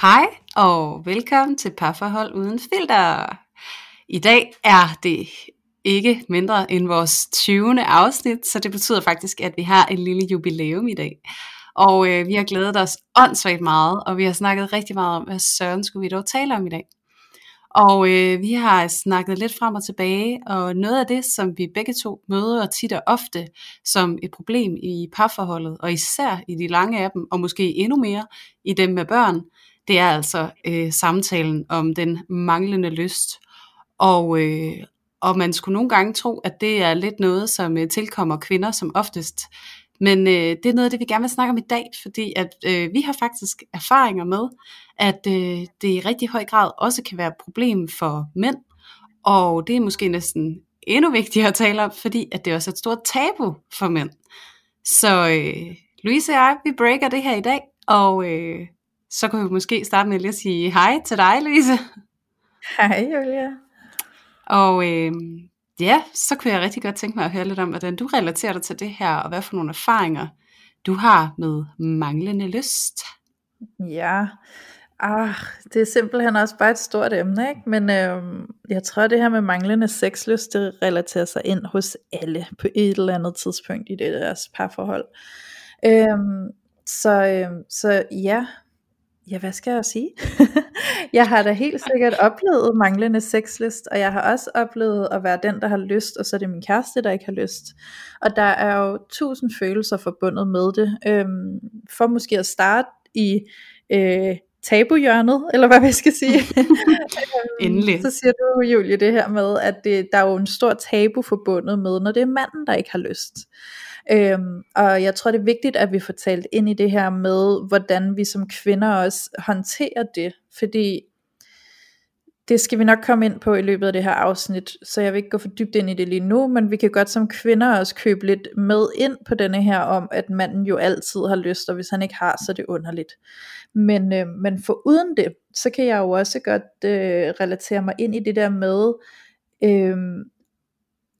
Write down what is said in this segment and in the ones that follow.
Hej og velkommen til Parforhold Uden Filter. I dag er det ikke mindre end vores 20. afsnit, så det betyder faktisk, at vi har en lille jubilæum i dag. Og øh, vi har glædet os åndssvagt meget, og vi har snakket rigtig meget om, hvad søren skulle vi dog tale om i dag. Og øh, vi har snakket lidt frem og tilbage, og noget af det, som vi begge to møder tit og ofte som et problem i parforholdet, og især i de lange af dem, og måske endnu mere i dem med børn, det er altså øh, samtalen om den manglende lyst. Og, øh, og man skulle nogle gange tro, at det er lidt noget, som øh, tilkommer kvinder som oftest. Men øh, det er noget af det, vi gerne vil snakke om i dag, fordi at øh, vi har faktisk erfaringer med, at øh, det i rigtig høj grad også kan være et problem for mænd. Og det er måske næsten endnu vigtigere at tale om, fordi at det også er et stort tabu for mænd. Så øh, Louise og jeg, vi breaker det her i dag, og øh, så kan vi måske starte med lige at sige hej til dig, Louise. Hej Julia. Og øh, ja, så kunne jeg rigtig godt tænke mig at høre lidt om, hvordan du relaterer dig til det her, og hvad for nogle erfaringer du har med manglende lyst. Ja, ah, det er simpelthen også bare et stort emne, ikke? men øh, jeg tror, det her med manglende sexlyst, det relaterer sig ind hos alle på et eller andet tidspunkt i det deres parforhold. Øh, så, øh, så ja, Ja, hvad skal jeg sige? jeg har da helt sikkert oplevet manglende sexlyst, og jeg har også oplevet at være den, der har lyst, og så er det min kæreste, der ikke har lyst. Og der er jo tusind følelser forbundet med det. Øhm, for måske at starte i øh, tabuhjørnet, eller hvad vi skal sige. Endelig. Så siger du, Julie, det her med, at det, der er jo en stor tabu forbundet med, når det er manden, der ikke har lyst. Øhm, og jeg tror det er vigtigt at vi får talt ind i det her med Hvordan vi som kvinder også håndterer det Fordi det skal vi nok komme ind på i løbet af det her afsnit, så jeg vil ikke gå for dybt ind i det lige nu, men vi kan godt som kvinder også købe lidt med ind på denne her om, at manden jo altid har lyst, og hvis han ikke har, så er det underligt. Men, øh, men for uden det, så kan jeg jo også godt øh, relatere mig ind i det der med øh,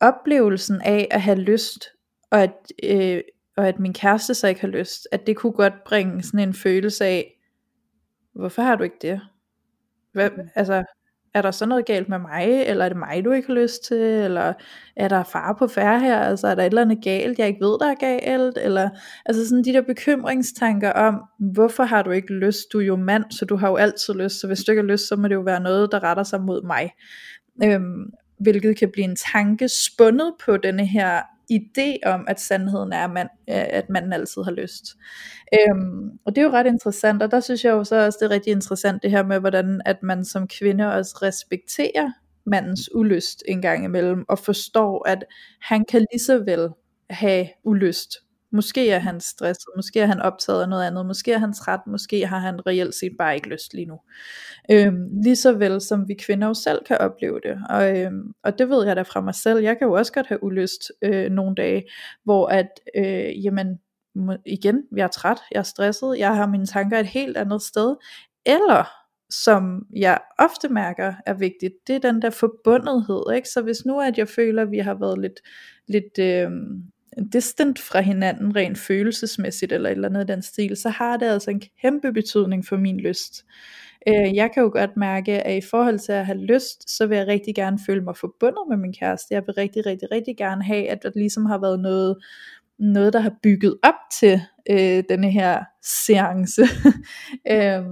oplevelsen af at have lyst og at, øh, og at min kæreste så ikke har lyst, at det kunne godt bringe sådan en følelse af, hvorfor har du ikke det? Hvad, mm. altså, er der så noget galt med mig, eller er det mig, du ikke har lyst til, eller er der far på færre her, altså er der et eller andet galt, jeg ikke ved, der er galt, eller altså sådan de der bekymringstanker om, hvorfor har du ikke lyst, du er jo mand, så du har jo altid lyst, så hvis du ikke har lyst, så må det jo være noget, der retter sig mod mig, øhm, hvilket kan blive en tanke spundet på denne her idé om, at sandheden er, at, man, øh, at manden altid har lyst. Øhm, og det er jo ret interessant, og der synes jeg jo så også, det er rigtig interessant det her med, hvordan at man som kvinde også respekterer mandens ulyst en gang imellem, og forstår, at han kan lige så vel have ulyst, Måske er han stresset, måske er han optaget af noget andet, måske er han træt, måske har han reelt set bare ikke lyst lige nu. Øhm, lige så vel som vi kvinder jo selv kan opleve det. Og, øhm, og det ved jeg da fra mig selv. Jeg kan jo også godt have ulyst øh, nogle dage, hvor at, øh, jamen, igen, jeg er træt, jeg er stresset, jeg har mine tanker et helt andet sted. Eller som jeg ofte mærker er vigtigt, det er den der forbundethed. Ikke? Så hvis nu at jeg føler, at vi har været lidt, lidt øh, distant fra hinanden rent følelsesmæssigt eller et eller andet i den stil, så har det altså en kæmpe betydning for min lyst. Øh, jeg kan jo godt mærke, at i forhold til at have lyst, så vil jeg rigtig gerne føle mig forbundet med min kæreste. Jeg vil rigtig, rigtig, rigtig gerne have, at der ligesom har været noget, noget der har bygget op til øh, denne her seance. øh,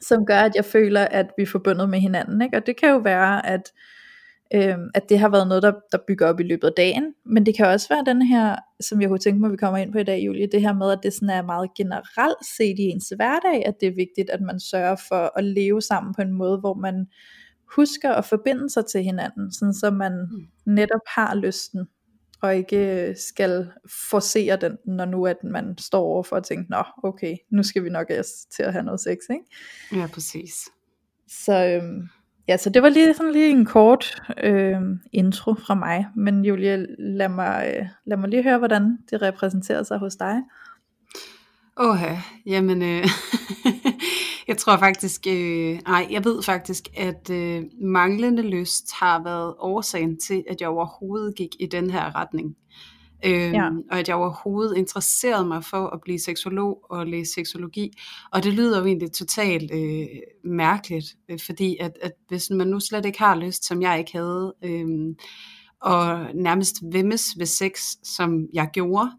som gør, at jeg føler, at vi er forbundet med hinanden. Ikke? Og det kan jo være, at øh, at det har været noget, der, der bygger op i løbet af dagen, men det kan også være den her, som jeg kunne tænke mig, vi kommer ind på i dag, Julie, det her med, at det sådan er meget generelt set i ens hverdag, at det er vigtigt, at man sørger for at leve sammen på en måde, hvor man husker at forbinde sig til hinanden, sådan så man mm. netop har lysten og ikke skal forcere den, når nu at man står over for at tænke, nå okay, nu skal vi nok til at have noget sex, ikke? Ja, præcis. Så, øhm, ja, så det var lige sådan lige en kort øh, intro fra mig, men Julie, lad mig, øh, lad mig lige høre, hvordan det repræsenterer sig hos dig. Åh, jamen, øh, jeg tror faktisk, øh, nej, jeg ved faktisk, at øh, manglende lyst har været årsagen til, at jeg overhovedet gik i den her retning. Øh, ja. Øhm, og at jeg overhovedet interesserede mig for at blive seksolog og læse seksologi. Og det lyder jo egentlig totalt øh, mærkeligt, øh, fordi at, at hvis man nu slet ikke har lyst, som jeg ikke havde, øh, og nærmest vemmes ved sex, som jeg gjorde,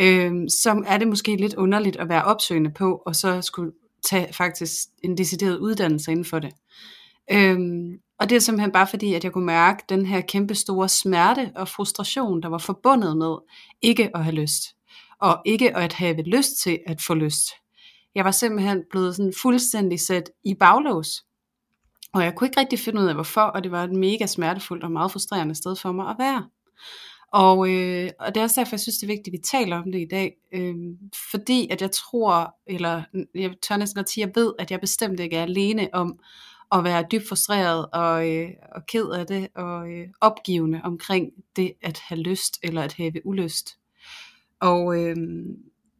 øh, så er det måske lidt underligt at være opsøgende på, og så skulle tage faktisk en decideret uddannelse inden for det. Øhm, og det er simpelthen bare fordi, at jeg kunne mærke den her kæmpe store smerte og frustration, der var forbundet med ikke at have lyst. Og ikke at have lyst til at få lyst. Jeg var simpelthen blevet sådan fuldstændig sat i baglås. Og jeg kunne ikke rigtig finde ud af hvorfor, og det var et mega smertefuldt og meget frustrerende sted for mig at være. Og, øh, og det er også derfor, jeg synes, det er vigtigt, at vi taler om det i dag. Øh, fordi at jeg tror, eller jeg tør næsten at sige, at jeg ved, at jeg bestemt ikke er alene om at være dybt frustreret og, øh, og ked af det, og øh, opgivende omkring det at have lyst eller at have ulyst. Og øh,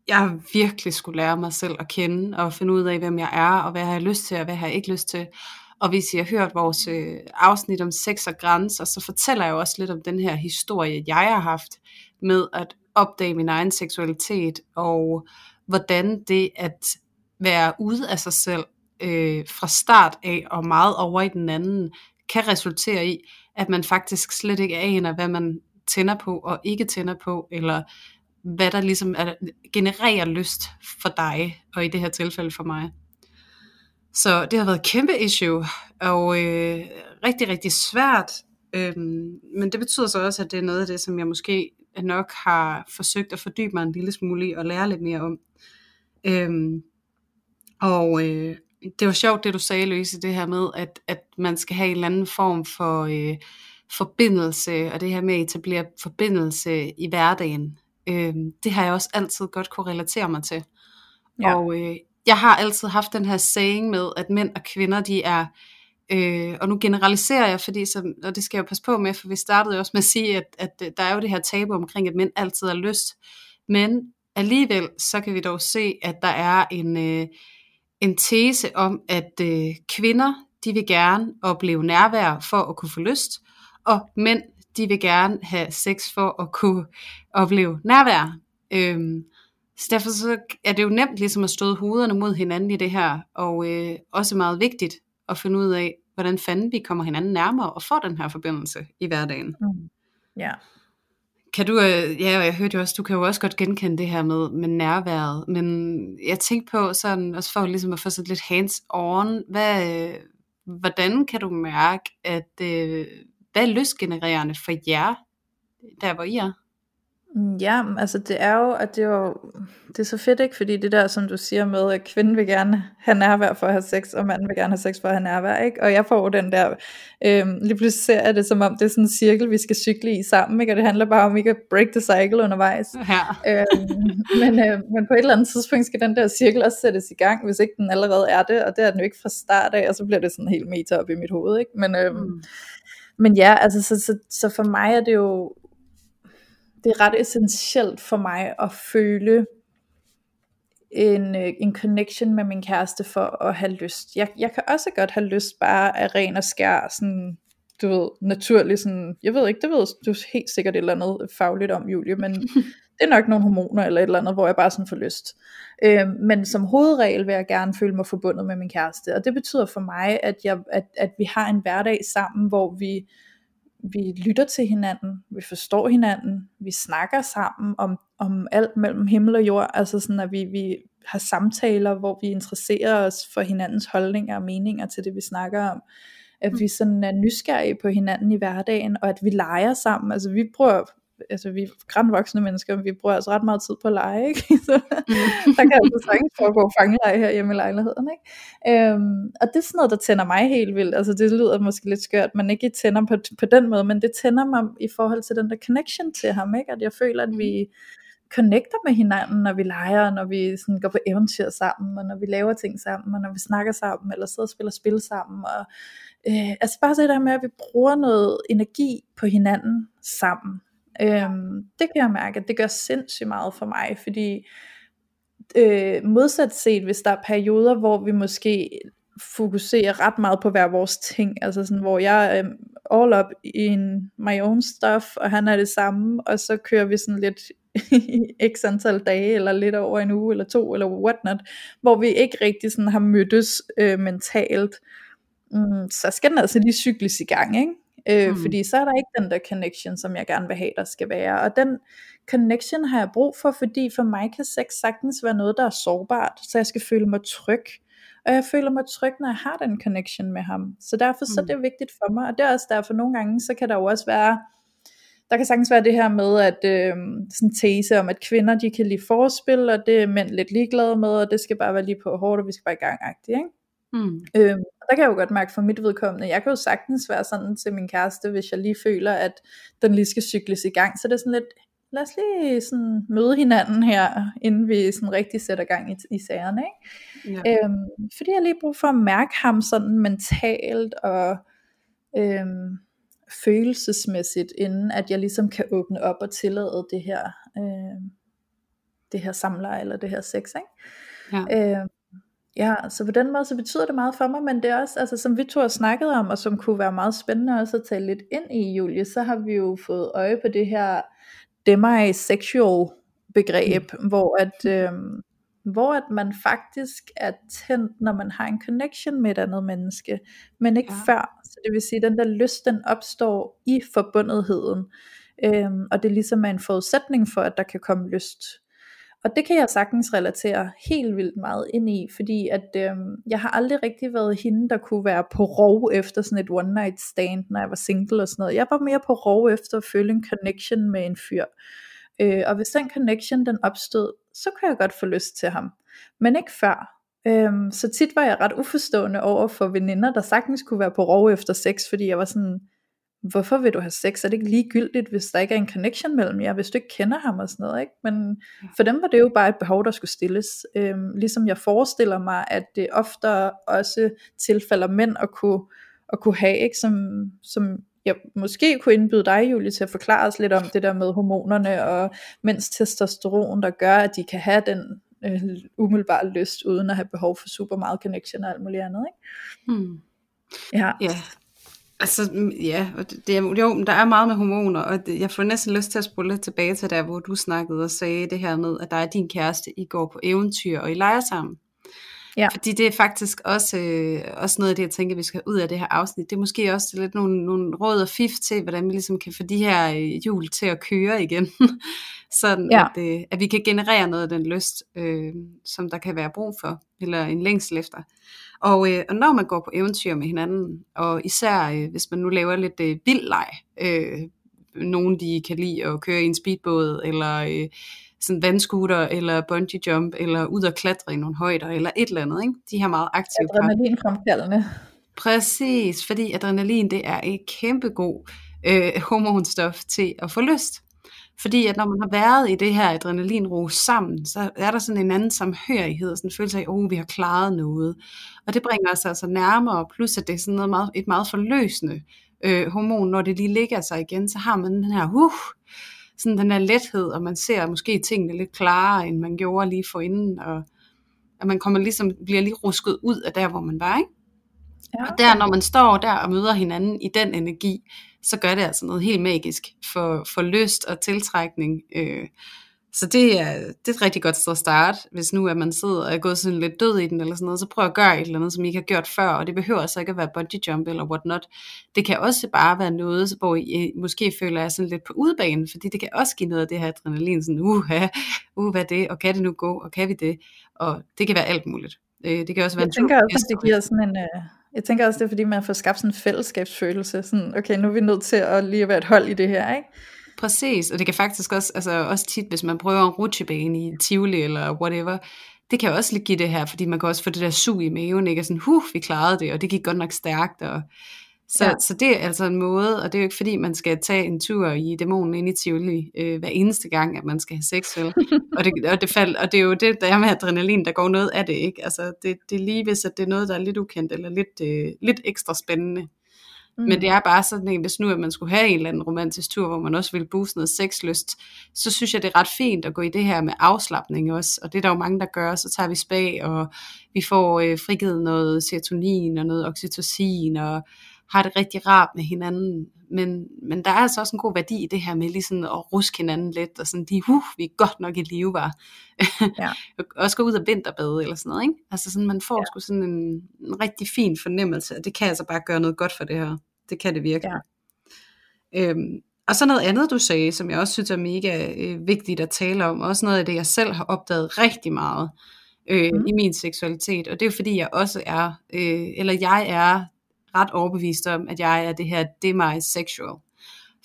jeg har virkelig skulle lære mig selv at kende og finde ud af, hvem jeg er, og hvad jeg har lyst til, og hvad jeg har ikke lyst til. Og hvis I har hørt vores øh, afsnit om sex og grænser, så fortæller jeg jo også lidt om den her historie, jeg har haft med at opdage min egen seksualitet, og hvordan det at være ude af sig selv øh, fra start af og meget over i den anden, kan resultere i, at man faktisk slet ikke aner, hvad man tænder på og ikke tænder på, eller hvad der ligesom er, genererer lyst for dig, og i det her tilfælde for mig. Så det har været et kæmpe issue, og øh, rigtig, rigtig svært. Øhm, men det betyder så også, at det er noget af det, som jeg måske nok har forsøgt at fordybe mig en lille smule i og lære lidt mere om. Øhm, og øh, det var sjovt, det du sagde, Louise, det her med, at, at man skal have en eller anden form for øh, forbindelse, og det her med at etablere forbindelse i hverdagen. Øh, det har jeg også altid godt kunne relatere mig til. Ja. Og øh, jeg har altid haft den her saying med, at mænd og kvinder, de er, øh, og nu generaliserer jeg, fordi så, og det skal jeg jo passe på med, for vi startede jo også med at sige, at, at der er jo det her tabu omkring, at mænd altid har lyst. Men alligevel, så kan vi dog se, at der er en, øh, en tese om, at øh, kvinder, de vil gerne opleve nærvær for at kunne få lyst, og mænd, de vil gerne have sex for at kunne opleve nærvær. Øhm, så derfor så er det jo nemt ligesom at støde hovederne mod hinanden i det her, og øh, også meget vigtigt at finde ud af, hvordan fanden vi kommer hinanden nærmere og får den her forbindelse i hverdagen. Mm. Ja. Kan du, øh, ja, og jeg hørte jo også, du kan jo også godt genkende det her med, med nærværet, men jeg tænkte på sådan, også for ligesom at få sådan lidt hands on, hvad, øh, hvordan kan du mærke, at, øh, hvad er lystgenererende for jer, der hvor I er? Mm, ja, altså det er jo, at det er jo, det er så fedt ikke, fordi det der, som du siger med, at kvinden vil gerne have nærvær for at have sex, og manden vil gerne have sex for at have nærvær, ikke? Og jeg får den der, øhm, lige pludselig ser jeg det som om, det er sådan en cirkel, vi skal cykle i sammen, ikke? Og det handler bare om ikke at break the cycle undervejs. Ja. Øhm, men, øh, men på et eller andet tidspunkt skal den der cirkel også sættes i gang, hvis ikke den allerede er det, og det er den jo ikke fra start af, og så bliver det sådan helt meta op i mit hoved, ikke? Men, øhm, mm. men ja, altså så, så, så for mig er det jo det er ret essentielt for mig at føle en, øh, en connection med min kæreste for at have lyst. Jeg, jeg kan også godt have lyst bare af ren og skær, sådan, du ved, naturligt sådan, jeg ved ikke, det ved du helt sikkert et eller andet fagligt om, Julie, men det er nok nogle hormoner eller et eller andet, hvor jeg bare sådan får lyst. Øh, men som hovedregel vil jeg gerne føle mig forbundet med min kæreste, og det betyder for mig, at, jeg, at, at vi har en hverdag sammen, hvor vi vi lytter til hinanden, vi forstår hinanden, vi snakker sammen om, om alt mellem himmel og jord, altså sådan at vi, vi har samtaler, hvor vi interesserer os for hinandens holdninger og meninger til det vi snakker om, at vi sådan er nysgerrige på hinanden i hverdagen, og at vi leger sammen, altså vi prøver altså vi er grænvoksne mennesker, vi bruger altså ret meget tid på at lege, ikke? Så der kan altså sagtens foregå fangelej her hjemme i lejligheden, ikke? Øhm, og det er sådan noget, der tænder mig helt vildt, altså det lyder måske lidt skørt, men ikke tænder på, på den måde, men det tænder mig i forhold til den der connection til ham, ikke? At jeg føler, at vi connecter med hinanden, når vi leger, når vi sådan går på eventyr sammen, og når vi laver ting sammen, og når vi snakker sammen, eller sidder og spiller spil sammen, og øh, altså bare det der med, at vi bruger noget energi på hinanden sammen. Øhm, det kan jeg mærke, at det gør sindssygt meget for mig, fordi øh, modsat set, hvis der er perioder, hvor vi måske fokuserer ret meget på hver vores ting, altså sådan, hvor jeg er øhm, all up in my own stuff, og han er det samme, og så kører vi sådan lidt x antal dage, eller lidt over en uge, eller to, eller whatnot, hvor vi ikke rigtig sådan har mødtes øh, mentalt, mm, så skal den altså lige cykles i gang, ikke? Øh, mm. Fordi så er der ikke den der connection, som jeg gerne vil have, der skal være. Og den connection har jeg brug for, fordi for mig kan sex sagtens være noget, der er sårbart, så jeg skal føle mig tryg. Og jeg føler mig tryg, når jeg har den connection med ham. Så derfor mm. så er det vigtigt for mig. Og det er også derfor nogle gange, så kan der jo også være, der kan sagtens være det her med, at øh, sådan tese om, at kvinder de kan lide forspil, og det er mænd lidt ligeglade med, og det skal bare være lige på hårdt, og vi skal bare i gang, ikke? Mm. Øhm, der kan jeg jo godt mærke for mit vedkommende, jeg kan jo sagtens være sådan til min kæreste, hvis jeg lige føler, at den lige skal cykles i gang, så det er sådan lidt, lad os lige sådan møde hinanden her, inden vi sådan rigtig sætter gang i, i sagerne, ikke? Ja. Øhm, fordi jeg lige brug for at mærke ham sådan mentalt og øhm, følelsesmæssigt, inden at jeg ligesom kan åbne op og tillade det her, øh, det her samleje eller det her sex, ikke? Ja. Øh, Ja, så på den måde, så betyder det meget for mig, men det er også, altså som vi to har snakket om, og som kunne være meget spændende også at tale lidt ind i, Julie, så har vi jo fået øje på det her demisexual begreb, mm. hvor at, øhm, hvor at man faktisk er tændt, når man har en connection med et andet menneske, men ikke ja. før. Så det vil sige, at den der lyst, den opstår i forbundetheden, øhm, og det ligesom er en forudsætning for, at der kan komme lyst. Og det kan jeg sagtens relatere helt vildt meget ind i, fordi at øh, jeg har aldrig rigtig været hende, der kunne være på rov efter sådan et one night stand, når jeg var single og sådan noget. Jeg var mere på rov efter at føle en connection med en fyr. Øh, og hvis den connection den opstod, så kunne jeg godt få lyst til ham. Men ikke før. Øhm, så tit var jeg ret uforstående over for veninder, der sagtens kunne være på rov efter sex, fordi jeg var sådan, hvorfor vil du have sex? Er det ikke ligegyldigt, hvis der ikke er en connection mellem jer, hvis du ikke kender ham og sådan noget, ikke? Men for dem var det jo bare et behov, der skulle stilles. Øhm, ligesom jeg forestiller mig, at det ofte også tilfælder mænd at kunne, at kunne have, ikke? Som, som jeg måske kunne indbyde dig, Julie, til at forklare os lidt om det der med hormonerne og mens testosteron, der gør, at de kan have den øh, umiddelbare lyst, uden at have behov for super meget connection og alt muligt andet, ikke? Hmm. Ja. ja, Altså, mm, ja, og det, det er, jo, der er meget med hormoner, og det, jeg får næsten lyst til at spole lidt tilbage til der, hvor du snakkede og sagde det her med, at der er din kæreste, I går på eventyr, og I leger sammen. Ja. Fordi det er faktisk også, øh, også noget af det, jeg tænker, vi skal ud af det her afsnit. Det er måske også lidt nogle, nogle råd og fif til, hvordan vi ligesom kan få de her øh, hjul til at køre igen. Sådan ja. at, øh, at vi kan generere noget af den lyst, øh, som der kan være brug for, eller en længsel efter. Og, øh, og når man går på eventyr med hinanden, og især øh, hvis man nu laver lidt øh, vild leg, øh, nogen de kan lide at køre i en speedbåd, eller øh, sådan vandscooter, eller bungee jump, eller ud og klatre i nogle højder, eller et eller andet, ikke? de her meget aktive Adrenalin fremkaldende. Præcis, fordi adrenalin det er et kæmpe god øh, hormonstof til at få lyst. Fordi at når man har været i det her adrenalinrus sammen, så er der sådan en anden samhørighed, sådan en følelse af, at oh, vi har klaret noget. Og det bringer os altså nærmere, plus at det er sådan noget meget, et meget forløsende øh, hormon, når det lige ligger sig igen, så har man den her, uh, sådan den her lethed, og man ser måske tingene lidt klarere, end man gjorde lige forinden, og at man kommer ligesom, bliver lige rusket ud af der, hvor man var, ikke? Ja, okay. Og der, når man står der og møder hinanden i den energi, så gør det altså noget helt magisk for, for lyst og tiltrækning. Øh, så det er, det er et rigtig godt sted at starte, hvis nu at man sidder og er gået sådan lidt død i den eller sådan noget, så prøv at gøre et eller andet, som I ikke har gjort før, og det behøver altså ikke at være bungee jump eller what not. Det kan også bare være noget, hvor I måske føler jer sådan lidt på udbanen, fordi det kan også give noget af det her adrenalin, sådan uh, uh hvad er det, og kan det nu gå, og kan vi det? Og det kan være alt muligt. Øh, det kan også være jeg en tænker også, at det giver sådan en, øh, jeg tænker også, det er fordi, man får skabt sådan en fællesskabsfølelse. Sådan, okay, nu er vi nødt til at lige være et hold i det her, ikke? Præcis, og det kan faktisk også, altså også tit, hvis man prøver en rutsjebane i Tivoli eller whatever, det kan også give det her, fordi man kan også få det der sug i maven, ikke? Og sådan, huh, vi klarede det, og det gik godt nok stærkt, og så, ja. så det er altså en måde, og det er jo ikke fordi, man skal tage en tur i dæmonen ind i Tivoli øh, hver eneste gang, at man skal have sex, vel? og, det, og, det fald, og det er jo det, der er med adrenalin, der går noget af det, ikke? Altså, det, det er lige hvis, at det er noget, der er lidt ukendt, eller lidt, øh, lidt ekstra spændende. Mm. Men det er bare sådan en, hvis nu at man skulle have en eller anden romantisk tur, hvor man også ville booste noget sexlyst, så synes jeg, det er ret fint at gå i det her med afslappning også. Og det er der jo mange, der gør. Så tager vi spa, og vi får øh, frigivet noget serotonin og noget oxytocin, og har det rigtig rart med hinanden. Men, men der er altså også en god værdi i det her med lige sådan at ruske hinanden lidt, og sådan de, uh, vi er godt nok i live, var. Ja. også gå ud og vinterbade eller sådan noget, ikke? Altså sådan, man får ja. sgu sådan en, en rigtig fin fornemmelse, og det kan altså bare gøre noget godt for det her. Det kan det virkelig. Ja. Øhm, og så noget andet, du sagde, som jeg også synes er mega øh, vigtigt at tale om, også noget af det, jeg selv har opdaget rigtig meget øh, mm. i min seksualitet, og det er fordi, jeg også er, øh, eller jeg er ret overbevist om, at jeg er det her demisexual.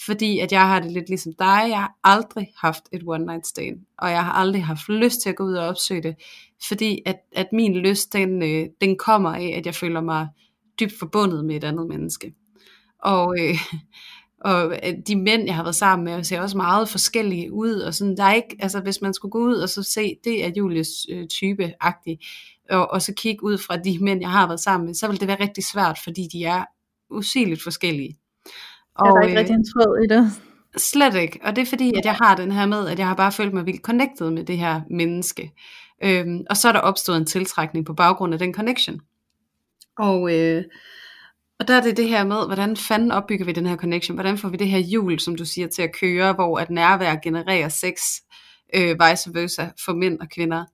Fordi at jeg har det lidt ligesom dig, jeg har aldrig haft et one night stand, og jeg har aldrig haft lyst til at gå ud og opsøge det, fordi at, at min lyst, den, øh, den kommer af, at jeg føler mig dybt forbundet med et andet menneske. Og, øh, og øh, de mænd, jeg har været sammen med, ser også meget forskellige ud, og sådan, der er ikke, altså hvis man skulle gå ud og så se, det er Julies øh, type-agtigt, og, og så kigge ud fra de mænd, jeg har været sammen med, så vil det være rigtig svært, fordi de er usigeligt forskellige. Og, er der ikke øh, rigtig en tråd i det? Slet ikke, og det er fordi, at jeg har den her med, at jeg har bare følt mig vildt connected med det her menneske. Øhm, og så er der opstået en tiltrækning på baggrund af den connection. Og, øh, og der er det det her med, hvordan fanden opbygger vi den her connection? Hvordan får vi det her hjul, som du siger, til at køre, hvor at nærvær genererer sex, øh, vice versa, for mænd og kvinder.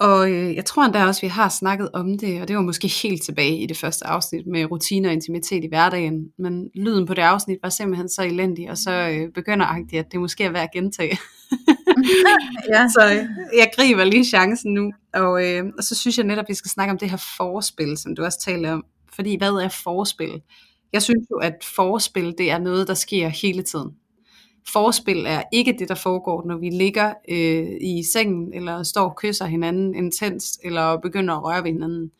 Og øh, jeg tror endda også, vi har snakket om det, og det var måske helt tilbage i det første afsnit med rutiner og intimitet i hverdagen. Men lyden på det afsnit var simpelthen så elendig, og så øh, begynder agtigt, at det måske er værd at gentage. ja. Så øh, jeg griber lige chancen nu, og, øh, og så synes jeg netop, at vi skal snakke om det her forspil, som du også taler om. Fordi hvad er forspil? Jeg synes jo, at forspil, det er noget, der sker hele tiden. Forspil er ikke det, der foregår, når vi ligger øh, i sengen, eller står og kysser hinanden intenst, eller begynder at røre ved hinanden.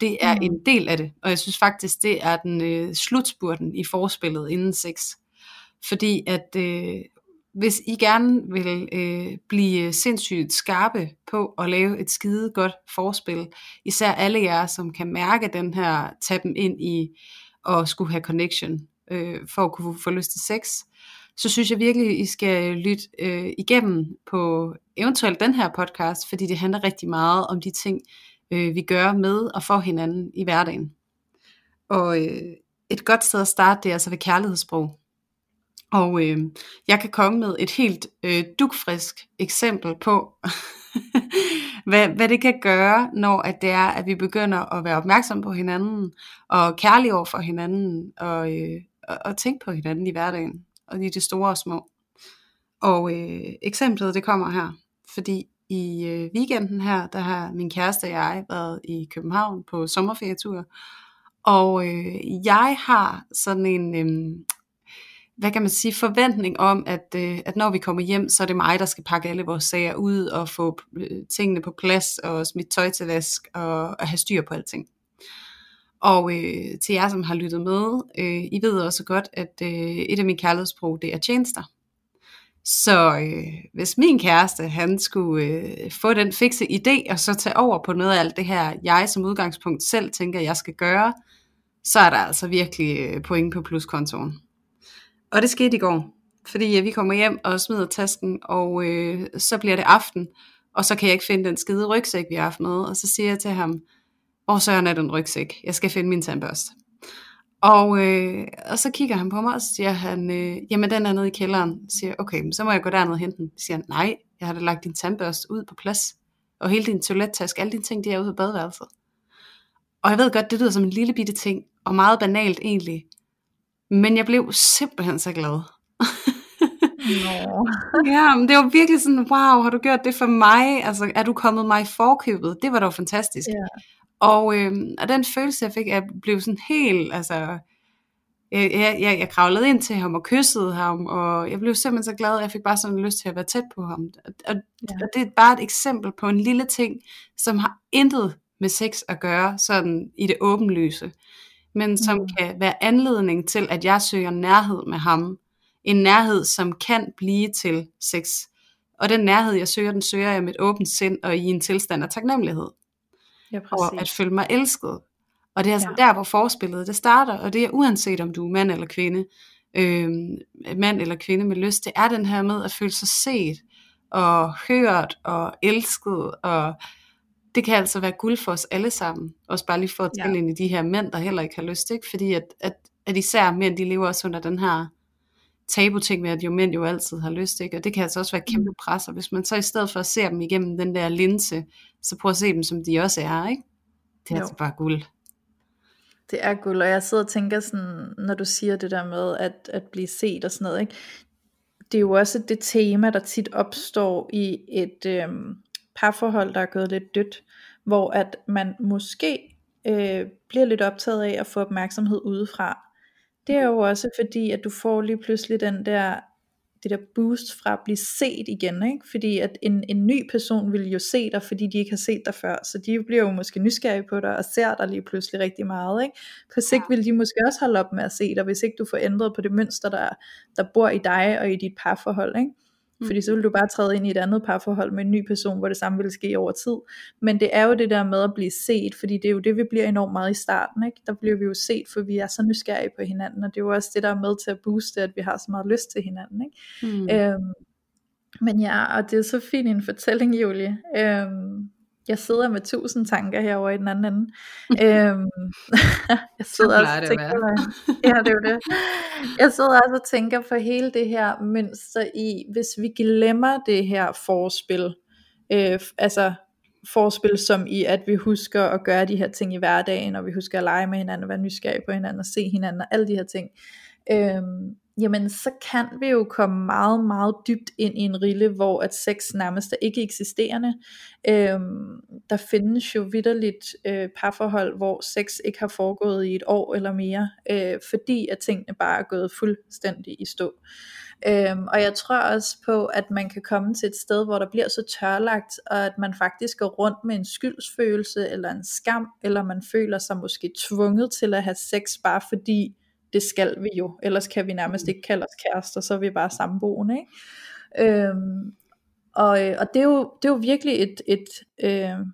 Det er mm. en del af det, og jeg synes faktisk, det er den øh, slutspurten i forspillet inden sex. Fordi at øh, hvis I gerne vil øh, blive sindssygt skarpe på at lave et skide godt forspil, især alle jer, som kan mærke den her, tage dem ind i at skulle have connection, øh, for at kunne få lyst til sex, så synes jeg virkelig, I skal lytte øh, igennem på eventuelt den her podcast, fordi det handler rigtig meget om de ting, øh, vi gør med og for hinanden i hverdagen. Og øh, et godt sted at starte, det er altså ved kærlighedssprog. Og øh, jeg kan komme med et helt øh, dukfrisk eksempel på, hvad, hvad det kan gøre, når at det er, at vi begynder at være opmærksomme på hinanden, og kærlige over for hinanden, og, øh, og, og tænke på hinanden i hverdagen og i det store og små. Og øh, eksemplet det kommer her, fordi i øh, weekenden her, der har min kæreste og jeg været i København på sommerferietur, og øh, jeg har sådan en, øh, hvad kan man sige, forventning om, at, øh, at når vi kommer hjem, så er det mig, der skal pakke alle vores sager ud og få øh, tingene på plads og smidt tøj til vask og, og have styr på alting. Og øh, til jer, som har lyttet med, øh, I ved også godt, at øh, et af mine kærlighedssprog, det er tjenester. Så øh, hvis min kæreste, han skulle øh, få den fikse idé, og så tage over på noget af alt det her, jeg som udgangspunkt selv tænker, jeg skal gøre, så er der altså virkelig øh, point på pluskontoen. Og det skete i går, fordi øh, vi kommer hjem og smider tasken, og øh, så bliver det aften, og så kan jeg ikke finde den skide rygsæk, vi har haft med, og så siger jeg til ham, hvor søren er den rygsæk? Jeg skal finde min tandbørste. Og, øh, og så kigger han på mig, og så siger han, øh, jamen den er nede i kælderen. Så siger okay, så må jeg gå derned og hente den. Så siger han, nej, jeg har da lagt din tandbørste ud på plads. Og hele din toilettaske, alle dine ting, de er ude på badeværelset. Og jeg ved godt, det lyder som en lille bitte ting, og meget banalt egentlig. Men jeg blev simpelthen så glad. Nå. ja, men det var virkelig sådan, wow, har du gjort det for mig? Altså, er du kommet mig i forkøbet? Det var da fantastisk. Ja. Og, øh, og den følelse, jeg fik, jeg blev sådan helt, altså, jeg, jeg, jeg, kravlede ind til ham og kyssede ham, og jeg blev simpelthen så glad, at jeg fik bare sådan lyst til at være tæt på ham. Og, og, ja. og det er bare et eksempel på en lille ting, som har intet med sex at gøre, sådan i det åbenlyse, men som mm. kan være anledning til, at jeg søger nærhed med ham. En nærhed, som kan blive til sex. Og den nærhed, jeg søger, den søger jeg med et åbent sind og i en tilstand af taknemmelighed. Ja, og at føle mig elsket. Og det er altså ja. der, hvor forspillet det starter, og det er uanset om du er mand eller kvinde, øh, mand eller kvinde med lyst, det er den her med at føle sig set, og hørt, og elsket, og det kan altså være guld for os alle sammen. Også bare lige for at tælle ja. ind i de her mænd, der heller ikke har lyst, ikke? fordi at, at, at især mænd, de lever også under den her tabu-ting med, at jo mænd jo altid har lyst, ikke? og det kan altså også være kæmpe mm. pres, og hvis man så i stedet for at se dem igennem den der linse, så prøv at se dem, som de også er, ikke? Det er jo. altså bare guld. Det er guld, og jeg sidder og tænker sådan, når du siger det der med at, at blive set og sådan noget, ikke? det er jo også det tema, der tit opstår i et øhm, parforhold, der er gået lidt dødt, hvor at man måske øh, bliver lidt optaget af at få opmærksomhed udefra. Det er jo også fordi, at du får lige pludselig den der det der boost fra at blive set igen, ikke? fordi at en, en ny person vil jo se dig, fordi de ikke har set dig før, så de bliver jo måske nysgerrige på dig, og ser dig lige pludselig rigtig meget, ikke? på sigt vil de måske også holde op med at se dig, hvis ikke du får ændret på det mønster, der, der bor i dig og i dit parforhold, ikke? Fordi så vil du bare træde ind i et andet parforhold med en ny person, hvor det samme vil ske over tid. Men det er jo det der med at blive set, fordi det er jo det, vi bliver enormt meget i starten. Ikke? Der bliver vi jo set, for vi er så nysgerrige på hinanden, og det er jo også det, der er med til at booste, at vi har så meget lyst til hinanden. Ikke? Mm. Øhm, men ja, og det er så fint en fortælling, Julie. Øhm, jeg sidder med tusind tanker herovre i den anden ende. øhm, jeg sidder også og tænker, ja, det er det. Jeg sidder også og tænker på hele det her mønster i, hvis vi glemmer det her forspil, øh, altså forspil som i, at vi husker at gøre de her ting i hverdagen, og vi husker at lege med hinanden, være nysgerrige på hinanden, og se hinanden, og alle de her ting. Øhm, jamen så kan vi jo komme meget, meget dybt ind i en rille, hvor at sex nærmest er ikke eksisterende. Øhm, der findes jo vidderligt øh, parforhold, hvor sex ikke har foregået i et år eller mere, øh, fordi at tingene bare er gået fuldstændig i stå. Øhm, og jeg tror også på, at man kan komme til et sted, hvor der bliver så tørlagt, og at man faktisk går rundt med en skyldsfølelse, eller en skam, eller man føler sig måske tvunget til at have sex, bare fordi det skal vi jo, ellers kan vi nærmest mm. ikke kalde os kærester, så er vi bare samboende, ikke? Øhm, og, øh, og det, er jo, det er jo virkelig et, et øh,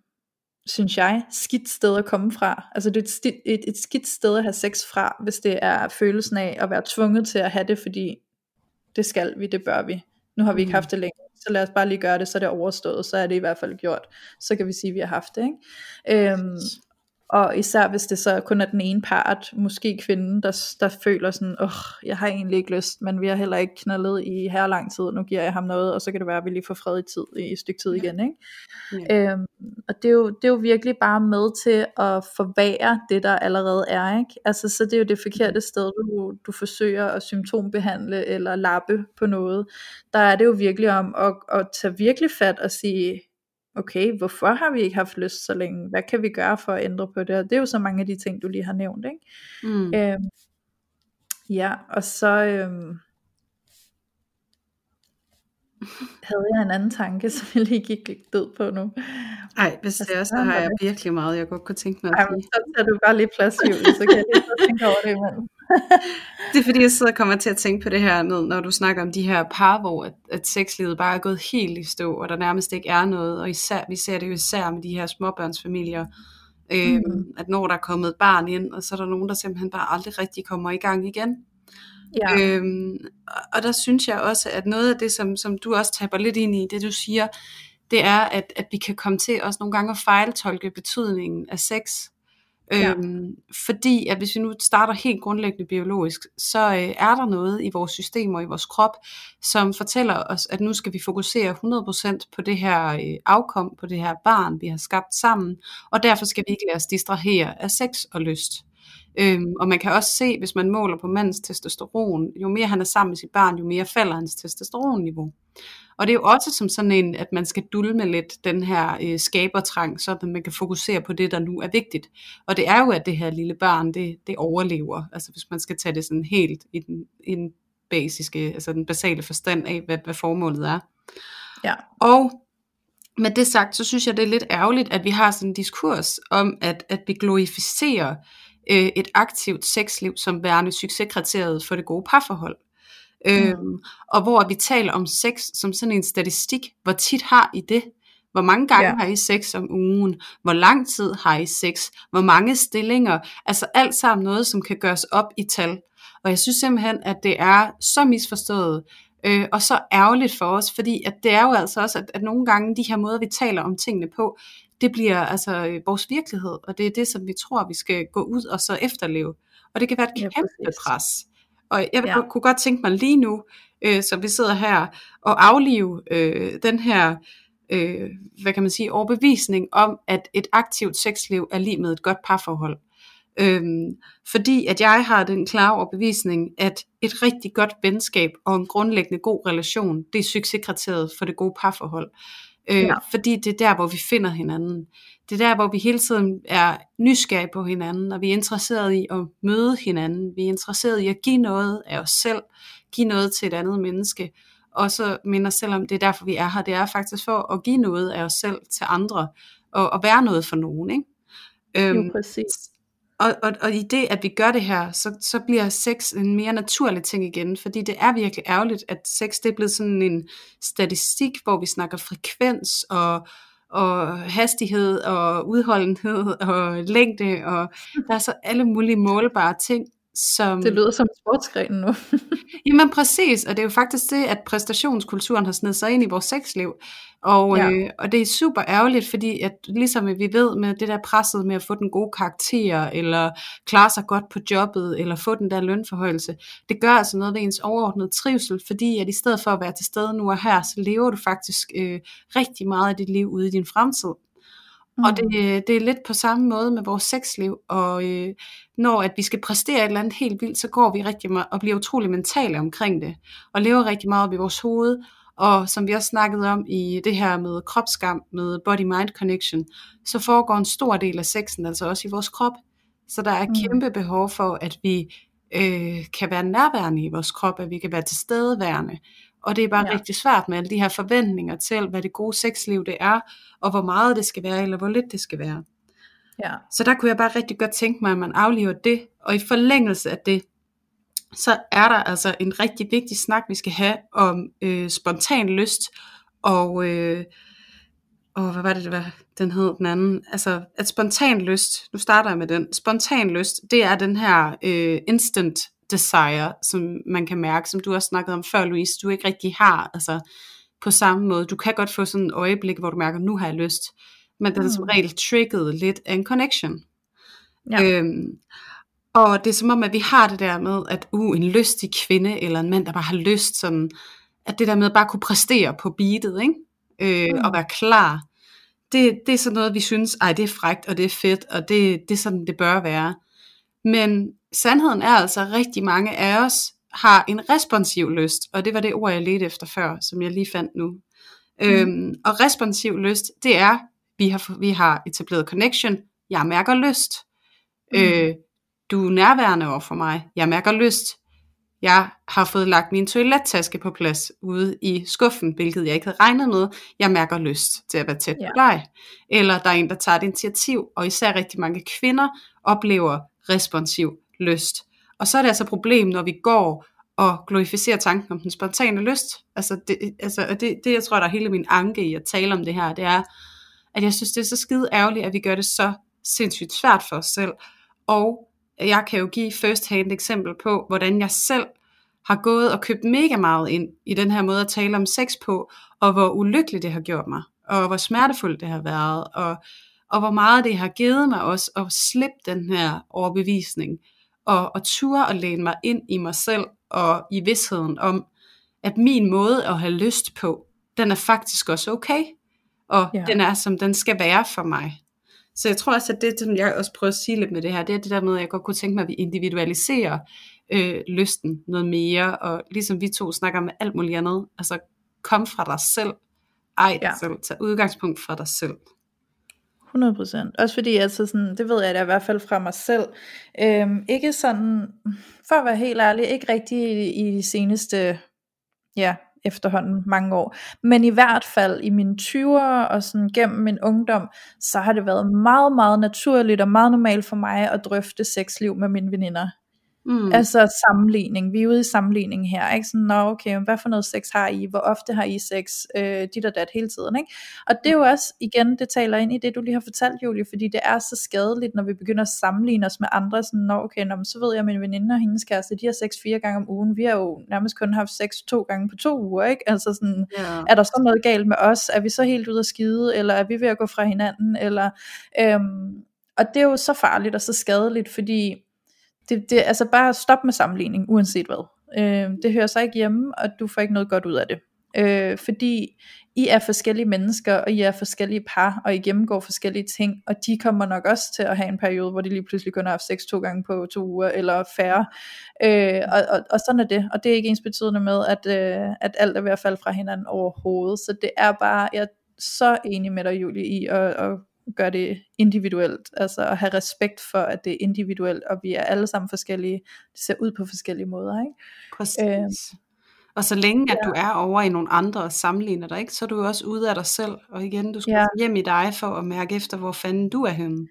synes jeg, skidt sted at komme fra. Altså det er et, sti, et, et skidt sted at have sex fra, hvis det er følelsen af at være tvunget til at have det, fordi det skal vi, det bør vi. Nu har vi ikke mm. haft det længe, så lad os bare lige gøre det, så er det overstået, så er det i hvert fald gjort. Så kan vi sige, at vi har haft det. Ikke? Øhm, og især hvis det så kun er den ene part, måske kvinden, der, der føler sådan, åh, oh, jeg har egentlig ikke lyst, men vi har heller ikke knaldet i her lang tid, nu giver jeg ham noget, og så kan det være, at vi lige får fred i, tid, i et stykke tid igen. Ikke? Ja. Øhm, og det er, jo, det er jo virkelig bare med til at forvære det, der allerede er. Ikke? Altså, så det er jo det forkerte sted, du, du forsøger at symptombehandle eller lappe på noget. Der er det jo virkelig om at, at tage virkelig fat og sige, okay, hvorfor har vi ikke haft lyst så længe? Hvad kan vi gøre for at ændre på det? Og det er jo så mange af de ting, du lige har nævnt. Ikke? Mm. Øhm, ja, og så øhm, havde jeg en anden tanke, som jeg lige gik død på nu. Nej, hvis det er, så har jeg virkelig meget, jeg godt kunne tænke mig at sige. Ej, så tager du bare lige plads, Julie, så kan jeg lige tænke over det imellem. det er fordi, jeg sidder og kommer til at tænke på det her, når du snakker om de her par, hvor at, at sexlivet bare er gået helt i stå, og der nærmest ikke er noget, og især, vi ser det jo især med de her småbørnsfamilier, øh, mm. at når der er kommet et barn ind, og så er der nogen, der simpelthen bare aldrig rigtig kommer i gang igen. Ja. Øhm, og der synes jeg også, at noget af det, som, som du også taber lidt ind i, det du siger, det er, at, at vi kan komme til også nogle gange at fejltolke betydningen af sex. Ja. Øhm, fordi at hvis vi nu starter helt grundlæggende biologisk, så øh, er der noget i vores system og i vores krop, som fortæller os, at nu skal vi fokusere 100% på det her øh, afkom, på det her barn, vi har skabt sammen, og derfor skal vi ikke lade os distrahere af sex og lyst. Øhm, og man kan også se, hvis man måler på mandens testosteron, jo mere han er sammen med sit barn, jo mere falder hans testosteronniveau. Og det er jo også som sådan en, at man skal dulme lidt den her øh, skabertrang, så at man kan fokusere på det, der nu er vigtigt. Og det er jo, at det her lille barn, det, det overlever. Altså hvis man skal tage det sådan helt i den, i den basiske, altså den basale forstand af, hvad, hvad formålet er. Ja. Og med det sagt, så synes jeg, det er lidt ærgerligt, at vi har sådan en diskurs om, at, at vi glorificerer øh, et aktivt sexliv som værende succeskriteriet for det gode parforhold. Mm. Øhm, og hvor vi taler om sex som sådan en statistik, hvor tit har I det? Hvor mange gange ja. har I sex om ugen? Hvor lang tid har I sex? Hvor mange stillinger? Altså alt sammen noget, som kan gøres op i tal. Og jeg synes simpelthen, at det er så misforstået, øh, og så ærgerligt for os, fordi at det er jo altså også, at, at nogle gange de her måder, vi taler om tingene på, det bliver altså øh, vores virkelighed, og det er det, som vi tror, vi skal gå ud og så efterleve. Og det kan være et ja, kæmpe præcis. pres. Og jeg ja. kunne godt tænke mig lige nu, øh, så vi sidder her, og aflive øh, den her, øh, hvad kan man sige, overbevisning om, at et aktivt sexliv er lige med et godt parforhold. Øhm, fordi at jeg har den klare overbevisning, at et rigtig godt venskab og en grundlæggende god relation, det er succeskriteriet for det gode parforhold. Øh, ja. Fordi det er der, hvor vi finder hinanden. Det er der, hvor vi hele tiden er nysgerrige på hinanden, og vi er interesseret i at møde hinanden. Vi er interesseret i at give noget af os selv, give noget til et andet menneske. Og så minder selvom det er derfor, vi er her, det er faktisk for at give noget af os selv til andre, og, og være noget for nogen. Ikke? Øhm, jo, præcis og, og, og i det, at vi gør det her, så, så bliver sex en mere naturlig ting igen, fordi det er virkelig ærgerligt, at sex det er blevet sådan en statistik, hvor vi snakker frekvens og, og hastighed og udholdenhed og længde, og der er så alle mulige målbare ting, som... Det lyder som sportsgren nu. Jamen præcis, og det er jo faktisk det, at præstationskulturen har snedet sig ind i vores sexliv. Og, ja. øh, og det er super ærgerligt, fordi at ligesom vi ved med det der presset med at få den gode karakter, eller klare sig godt på jobbet, eller få den der lønforhøjelse, det gør altså noget ved ens overordnede trivsel, fordi at i stedet for at være til stede nu og her, så lever du faktisk øh, rigtig meget af dit liv ude i din fremtid. Mm. Og det, det er lidt på samme måde med vores sexliv, og øh, når at vi skal præstere et eller andet helt vildt, så går vi rigtig meget og bliver utrolig mentale omkring det, og lever rigtig meget op i vores hoved, og som vi også snakkede om i det her med kropsskam, med body-mind connection, så foregår en stor del af sexen altså også i vores krop. Så der er mm. kæmpe behov for, at vi øh, kan være nærværende i vores krop, at vi kan være tilstedeværende. Og det er bare ja. rigtig svært med alle de her forventninger til, hvad det gode sexliv det er, og hvor meget det skal være, eller hvor lidt det skal være. Ja. Så der kunne jeg bare rigtig godt tænke mig, at man aflever det, og i forlængelse af det, så er der altså en rigtig vigtig snak, vi skal have om øh, spontan lyst, og, øh, og hvad var det, det var, den hed den anden, altså at spontan lyst, nu starter jeg med den, spontan lyst, det er den her øh, instant desire, som man kan mærke, som du også snakkede om før, Louise, du ikke rigtig har, altså på samme måde. Du kan godt få sådan et øjeblik, hvor du mærker, nu har jeg lyst, men den er som mm. regel trigget lidt af en connection. Ja. Øhm, og det er som om, at vi har det der med, at uh, en lystig kvinde, eller en mand, der bare har lyst, sådan, at det der med at bare kunne præstere på beatet, ikke? Øh, mm. og være klar, det, det er sådan noget, vi synes, ej, det er frægt, og det er fedt, og det, det er sådan, det bør være. Men sandheden er altså, at rigtig mange af os har en responsiv lyst, og det var det ord, jeg ledte efter før, som jeg lige fandt nu. Mm. Øhm, og responsiv lyst, det er, vi har, vi har etableret connection, jeg mærker lyst. Mm. Øh, du er nærværende over for mig, jeg mærker lyst. Jeg har fået lagt min toilettaske på plads ude i skuffen, hvilket jeg ikke havde regnet med. Jeg mærker lyst til at være tæt ja. på dig. Eller der er en, der tager et initiativ, og især rigtig mange kvinder oplever responsiv lyst. Og så er det altså et problem, når vi går og glorificerer tanken om den spontane lyst. Altså, det, altså det, det, jeg tror, der er hele min anke i at tale om det her, det er, at jeg synes, det er så skide ærgerligt, at vi gør det så sindssygt svært for os selv. Og jeg kan jo give first hand eksempel på, hvordan jeg selv har gået og købt mega meget ind i den her måde at tale om sex på, og hvor ulykkeligt det har gjort mig, og hvor smertefuldt det har været, og, og hvor meget det har givet mig også at slippe den her overbevisning, og, og ture og læne mig ind i mig selv, og i vidsheden om, at min måde at have lyst på, den er faktisk også okay, og ja. den er som den skal være for mig. Så jeg tror også, at det, som jeg også prøver at sige lidt med det her, det er det der med, at jeg godt kunne tænke mig, at vi individualiserer øh, lysten noget mere, og ligesom vi to snakker med alt muligt andet, altså kom fra dig selv, ej dig ja. selv, tag udgangspunkt fra dig selv. 100%. Også fordi, altså sådan, det ved jeg da i hvert fald fra mig selv. Øhm, ikke sådan, for at være helt ærlig, ikke rigtig i, i de seneste, ja, efterhånden mange år. Men i hvert fald i mine 20'er og sådan gennem min ungdom, så har det været meget, meget naturligt og meget normalt for mig at drøfte sexliv med mine veninder. Mm. Altså sammenligning, vi er ude i sammenligning her, ikke? Sådan, nå okay, hvad for noget sex har I, hvor ofte har I sex, øh, dit og dat hele tiden, ikke? Og det er jo mm. også, igen, det taler ind i det, du lige har fortalt, Julie, fordi det er så skadeligt, når vi begynder at sammenligne os med andre, sådan, nå okay, nå, så ved jeg, at min veninde og hendes kæreste, de har sex fire gange om ugen, vi har jo nærmest kun haft sex to gange på to uger, ikke? Altså sådan, yeah. er der så noget galt med os, er vi så helt ude at skide, eller er vi ved at gå fra hinanden, eller, øhm, og det er jo så farligt og så skadeligt, fordi det, det, altså bare stop med sammenligning, uanset hvad. Øh, det hører sig ikke hjemme, og du får ikke noget godt ud af det. Øh, fordi I er forskellige mennesker, og I er forskellige par, og I gennemgår forskellige ting, og de kommer nok også til at have en periode, hvor de lige pludselig kun har haft sex to gange på to uger, eller færre. Øh, og, og, og sådan er det, og det er ikke ens betydende med, at, øh, at alt er ved at falde fra hinanden overhovedet. Så det er bare, jeg er så enig med dig, Julie, i at, at gør det individuelt, altså at have respekt for, at det er individuelt, og vi er alle sammen forskellige, det ser ud på forskellige måder, ikke? Præcis. Øh, og så længe at ja. du er over i nogle andre og sammenligner dig, ikke, så er du også ude af dig selv, og igen, du skal ja. hjem i dig for at mærke efter, hvor fanden du er henne.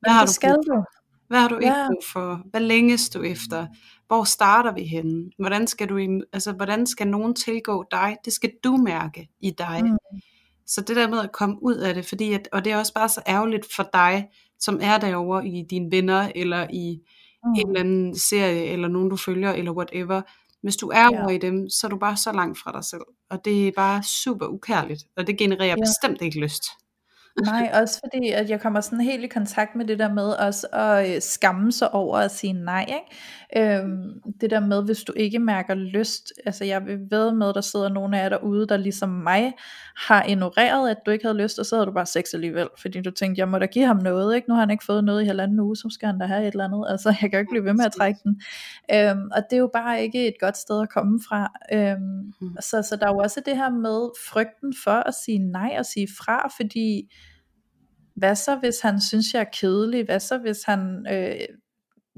Hvad har du skal du? Hvad har du ja. ikke brug for? Hvad længes du efter? Hvor starter vi henne? Hvordan skal du, altså hvordan skal nogen tilgå dig? Det skal du mærke i dig. Mm. Så det der med at komme ud af det, fordi at, og det er også bare så ærgerligt for dig, som er derovre i dine venner, eller i mm. en eller anden serie, eller nogen du følger, eller whatever. Hvis du er ja. over i dem, så er du bare så langt fra dig selv. Og det er bare super ukærligt, og det genererer ja. bestemt ikke lyst. Nej, også fordi at jeg kommer sådan helt i kontakt med det der med også at øh, skamme sig over at sige nej. Ikke? Øhm, det der med, hvis du ikke mærker lyst, altså jeg vil ved med, at der sidder nogle af jer derude, der ligesom mig har ignoreret, at du ikke havde lyst, og så havde du bare sex alligevel, fordi du tænkte, jeg må da give ham noget, ikke? nu har han ikke fået noget i halvanden uge, så skal han da have et eller andet, altså jeg kan jo ikke blive ved med at trække den. Øhm, og det er jo bare ikke et godt sted at komme fra. Øhm, mm. så, så der er jo også det her med frygten for at sige nej og sige fra, fordi hvad så hvis han synes jeg er kedelig, hvad så hvis han øh,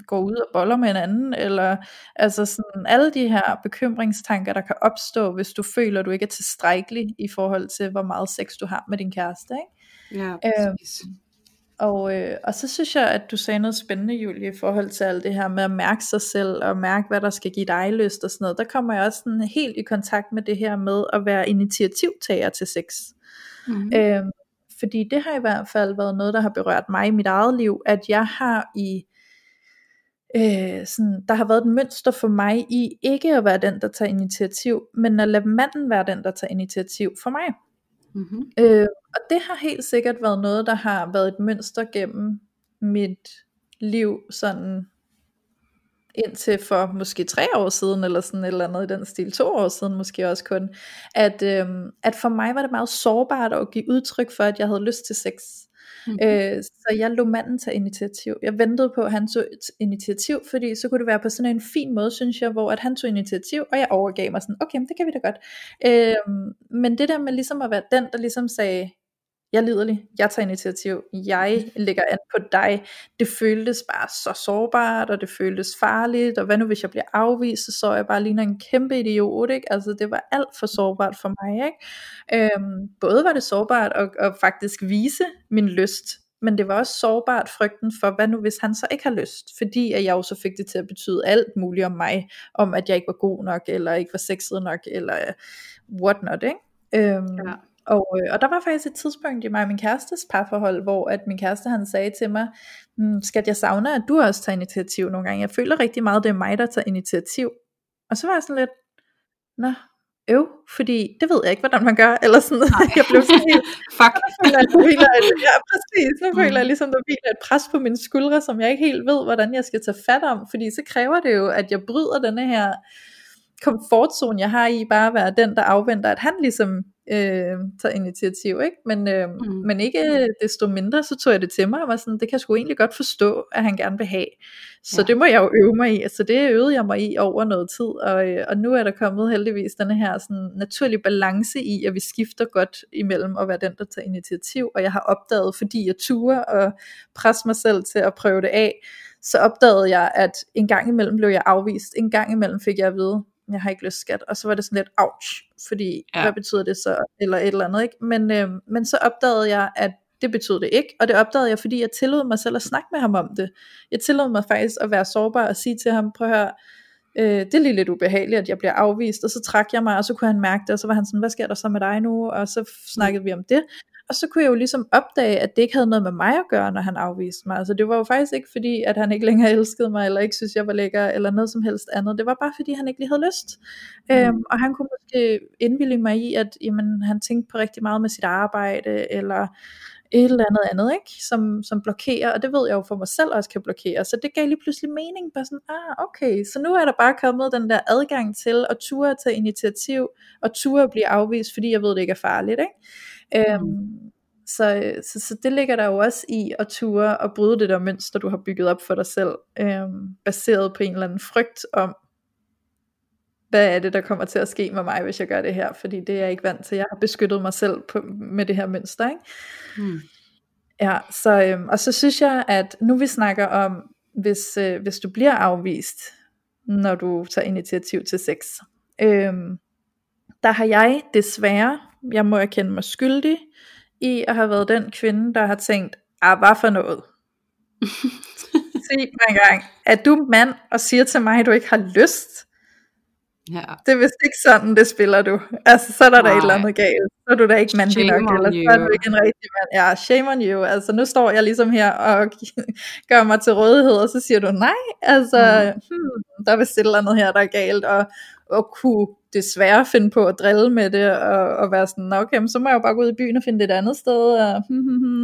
går ud og boller med en anden, eller altså sådan alle de her bekymringstanker, der kan opstå, hvis du føler, du ikke er tilstrækkelig i forhold til, hvor meget sex du har med din kæreste. Ikke? Ja, øhm, og, øh, og så synes jeg, at du sagde noget spændende, Julie, i forhold til alt det her med at mærke sig selv, og mærke, hvad der skal give dig lyst og sådan noget. Der kommer jeg også sådan helt i kontakt med det her med at være initiativtager til sex. Mm-hmm. Øhm, fordi det har i hvert fald været noget, der har berørt mig i mit eget liv, at jeg har i øh, sådan, der har været et mønster for mig i ikke at være den, der tager initiativ, men at lade manden være den, der tager initiativ for mig. Mm-hmm. Øh, og det har helt sikkert været noget, der har været et mønster gennem mit liv, sådan indtil for måske tre år siden, eller sådan et eller andet i den stil, to år siden måske også kun, at, øhm, at for mig var det meget sårbart at give udtryk for, at jeg havde lyst til sex. Mm-hmm. Øh, så jeg lå manden tage initiativ. Jeg ventede på, at han tog initiativ, fordi så kunne det være på sådan en fin måde, synes jeg, hvor at han tog initiativ, og jeg overgav mig sådan, okay, det kan vi da godt. Øh, men det der med ligesom at være den, der ligesom sagde, jeg er liderlig, jeg tager initiativ, jeg lægger an på dig. Det føltes bare så sårbart, og det føltes farligt, og hvad nu hvis jeg bliver afvist, så så jeg bare ligner en kæmpe idiot, ikke? Altså det var alt for sårbart for mig, ikke? Øhm, både var det sårbart at, at faktisk vise min lyst, men det var også sårbart frygten for, hvad nu hvis han så ikke har lyst, fordi at jeg jo så fik det til at betyde alt muligt om mig, om at jeg ikke var god nok, eller ikke var sexet nok, eller what not, ikke? Øhm, ja. Og, øh, og der var faktisk et tidspunkt i mig og min kærestes parforhold, hvor at min kæreste han sagde til mig, mm, skal jeg savne, at du også tager initiativ nogle gange? Jeg føler rigtig meget, det er mig, der tager initiativ. Og så var jeg sådan lidt, nå, øv, fordi det ved jeg ikke, hvordan man gør, eller sådan noget. Jeg blev sådan helt, fuck. føler, hviler et, ja, præcis, nu mm. føler jeg ligesom, der hviler et pres på mine skuldre, som jeg ikke helt ved, hvordan jeg skal tage fat om, fordi så kræver det jo, at jeg bryder denne her komfortzone, jeg har i bare at være den, der afventer, at han ligesom øh, tager initiativ, ikke? Men, øh, mm. men ikke desto mindre, så tog jeg det til mig, og var sådan, det kan jeg sgu egentlig godt forstå, at han gerne vil have. Så ja. det må jeg jo øve mig i, altså det øvede jeg mig i over noget tid, og, øh, og nu er der kommet heldigvis denne her sådan naturlige balance i, at vi skifter godt imellem at være den, der tager initiativ, og jeg har opdaget, fordi jeg turer og presse mig selv til at prøve det af, så opdagede jeg, at en gang imellem blev jeg afvist, en gang imellem fik jeg at vide, jeg har ikke lyst skat, og så var det sådan lidt, ouch, fordi ja. hvad betyder det så, eller et eller andet, ikke? Men, øh, men så opdagede jeg, at det betød det ikke, og det opdagede jeg, fordi jeg tillod mig selv at snakke med ham om det. Jeg tillod mig faktisk at være sårbar og sige til ham, prøv at høre, øh, det er lige lidt ubehageligt, at jeg bliver afvist, og så trak jeg mig, og så kunne han mærke det, og så var han sådan, hvad sker der så med dig nu, og så snakkede vi om det, og så kunne jeg jo ligesom opdage, at det ikke havde noget med mig at gøre, når han afviste mig. Altså det var jo faktisk ikke fordi, at han ikke længere elskede mig, eller ikke synes jeg var lækker, eller noget som helst andet. Det var bare fordi, han ikke lige havde lyst. Mm. Øhm, og han kunne måske indvillige mig i, at jamen, han tænkte på rigtig meget med sit arbejde, eller et eller andet andet, ikke? Som, som blokerer, og det ved jeg jo for mig selv også kan blokere, så det gav lige pludselig mening, bare sådan, ah okay, så nu er der bare kommet den der adgang til at ture at tage initiativ, og ture at blive afvist, fordi jeg ved, det ikke er farligt, ikke? Øhm, mm. så, så, så det ligger der jo også i at ture og bryde det der mønster, du har bygget op for dig selv, øhm, baseret på en eller anden frygt om, hvad er det, der kommer til at ske med mig, hvis jeg gør det her, fordi det er jeg ikke vant til. Jeg har beskyttet mig selv på, med det her mønster. Ikke? Mm. Ja, så, øhm, og så synes jeg, at nu vi snakker om, hvis, øh, hvis du bliver afvist, når du tager initiativ til sex, øhm, der har jeg desværre jeg må erkende mig skyldig i at have været den kvinde, der har tænkt, ah, hvad for noget? Sig mig en gang, er du mand og siger til mig, at du ikke har lyst? Ja. Det er vist ikke sådan, det spiller du. Altså, så er der, der et eller andet galt. Så er du da ikke mandlig nok, eller så er du ikke en rigtig mand. Ja, shame on you. Altså, nu står jeg ligesom her og gør mig til rådighed, og så siger du nej. Altså, mm. hmm, der er vist et eller andet her, der er galt, og, og kunne desværre finde på at drille med det, og, og være sådan, okay, så må jeg jo bare gå ud i byen og finde et andet sted, og,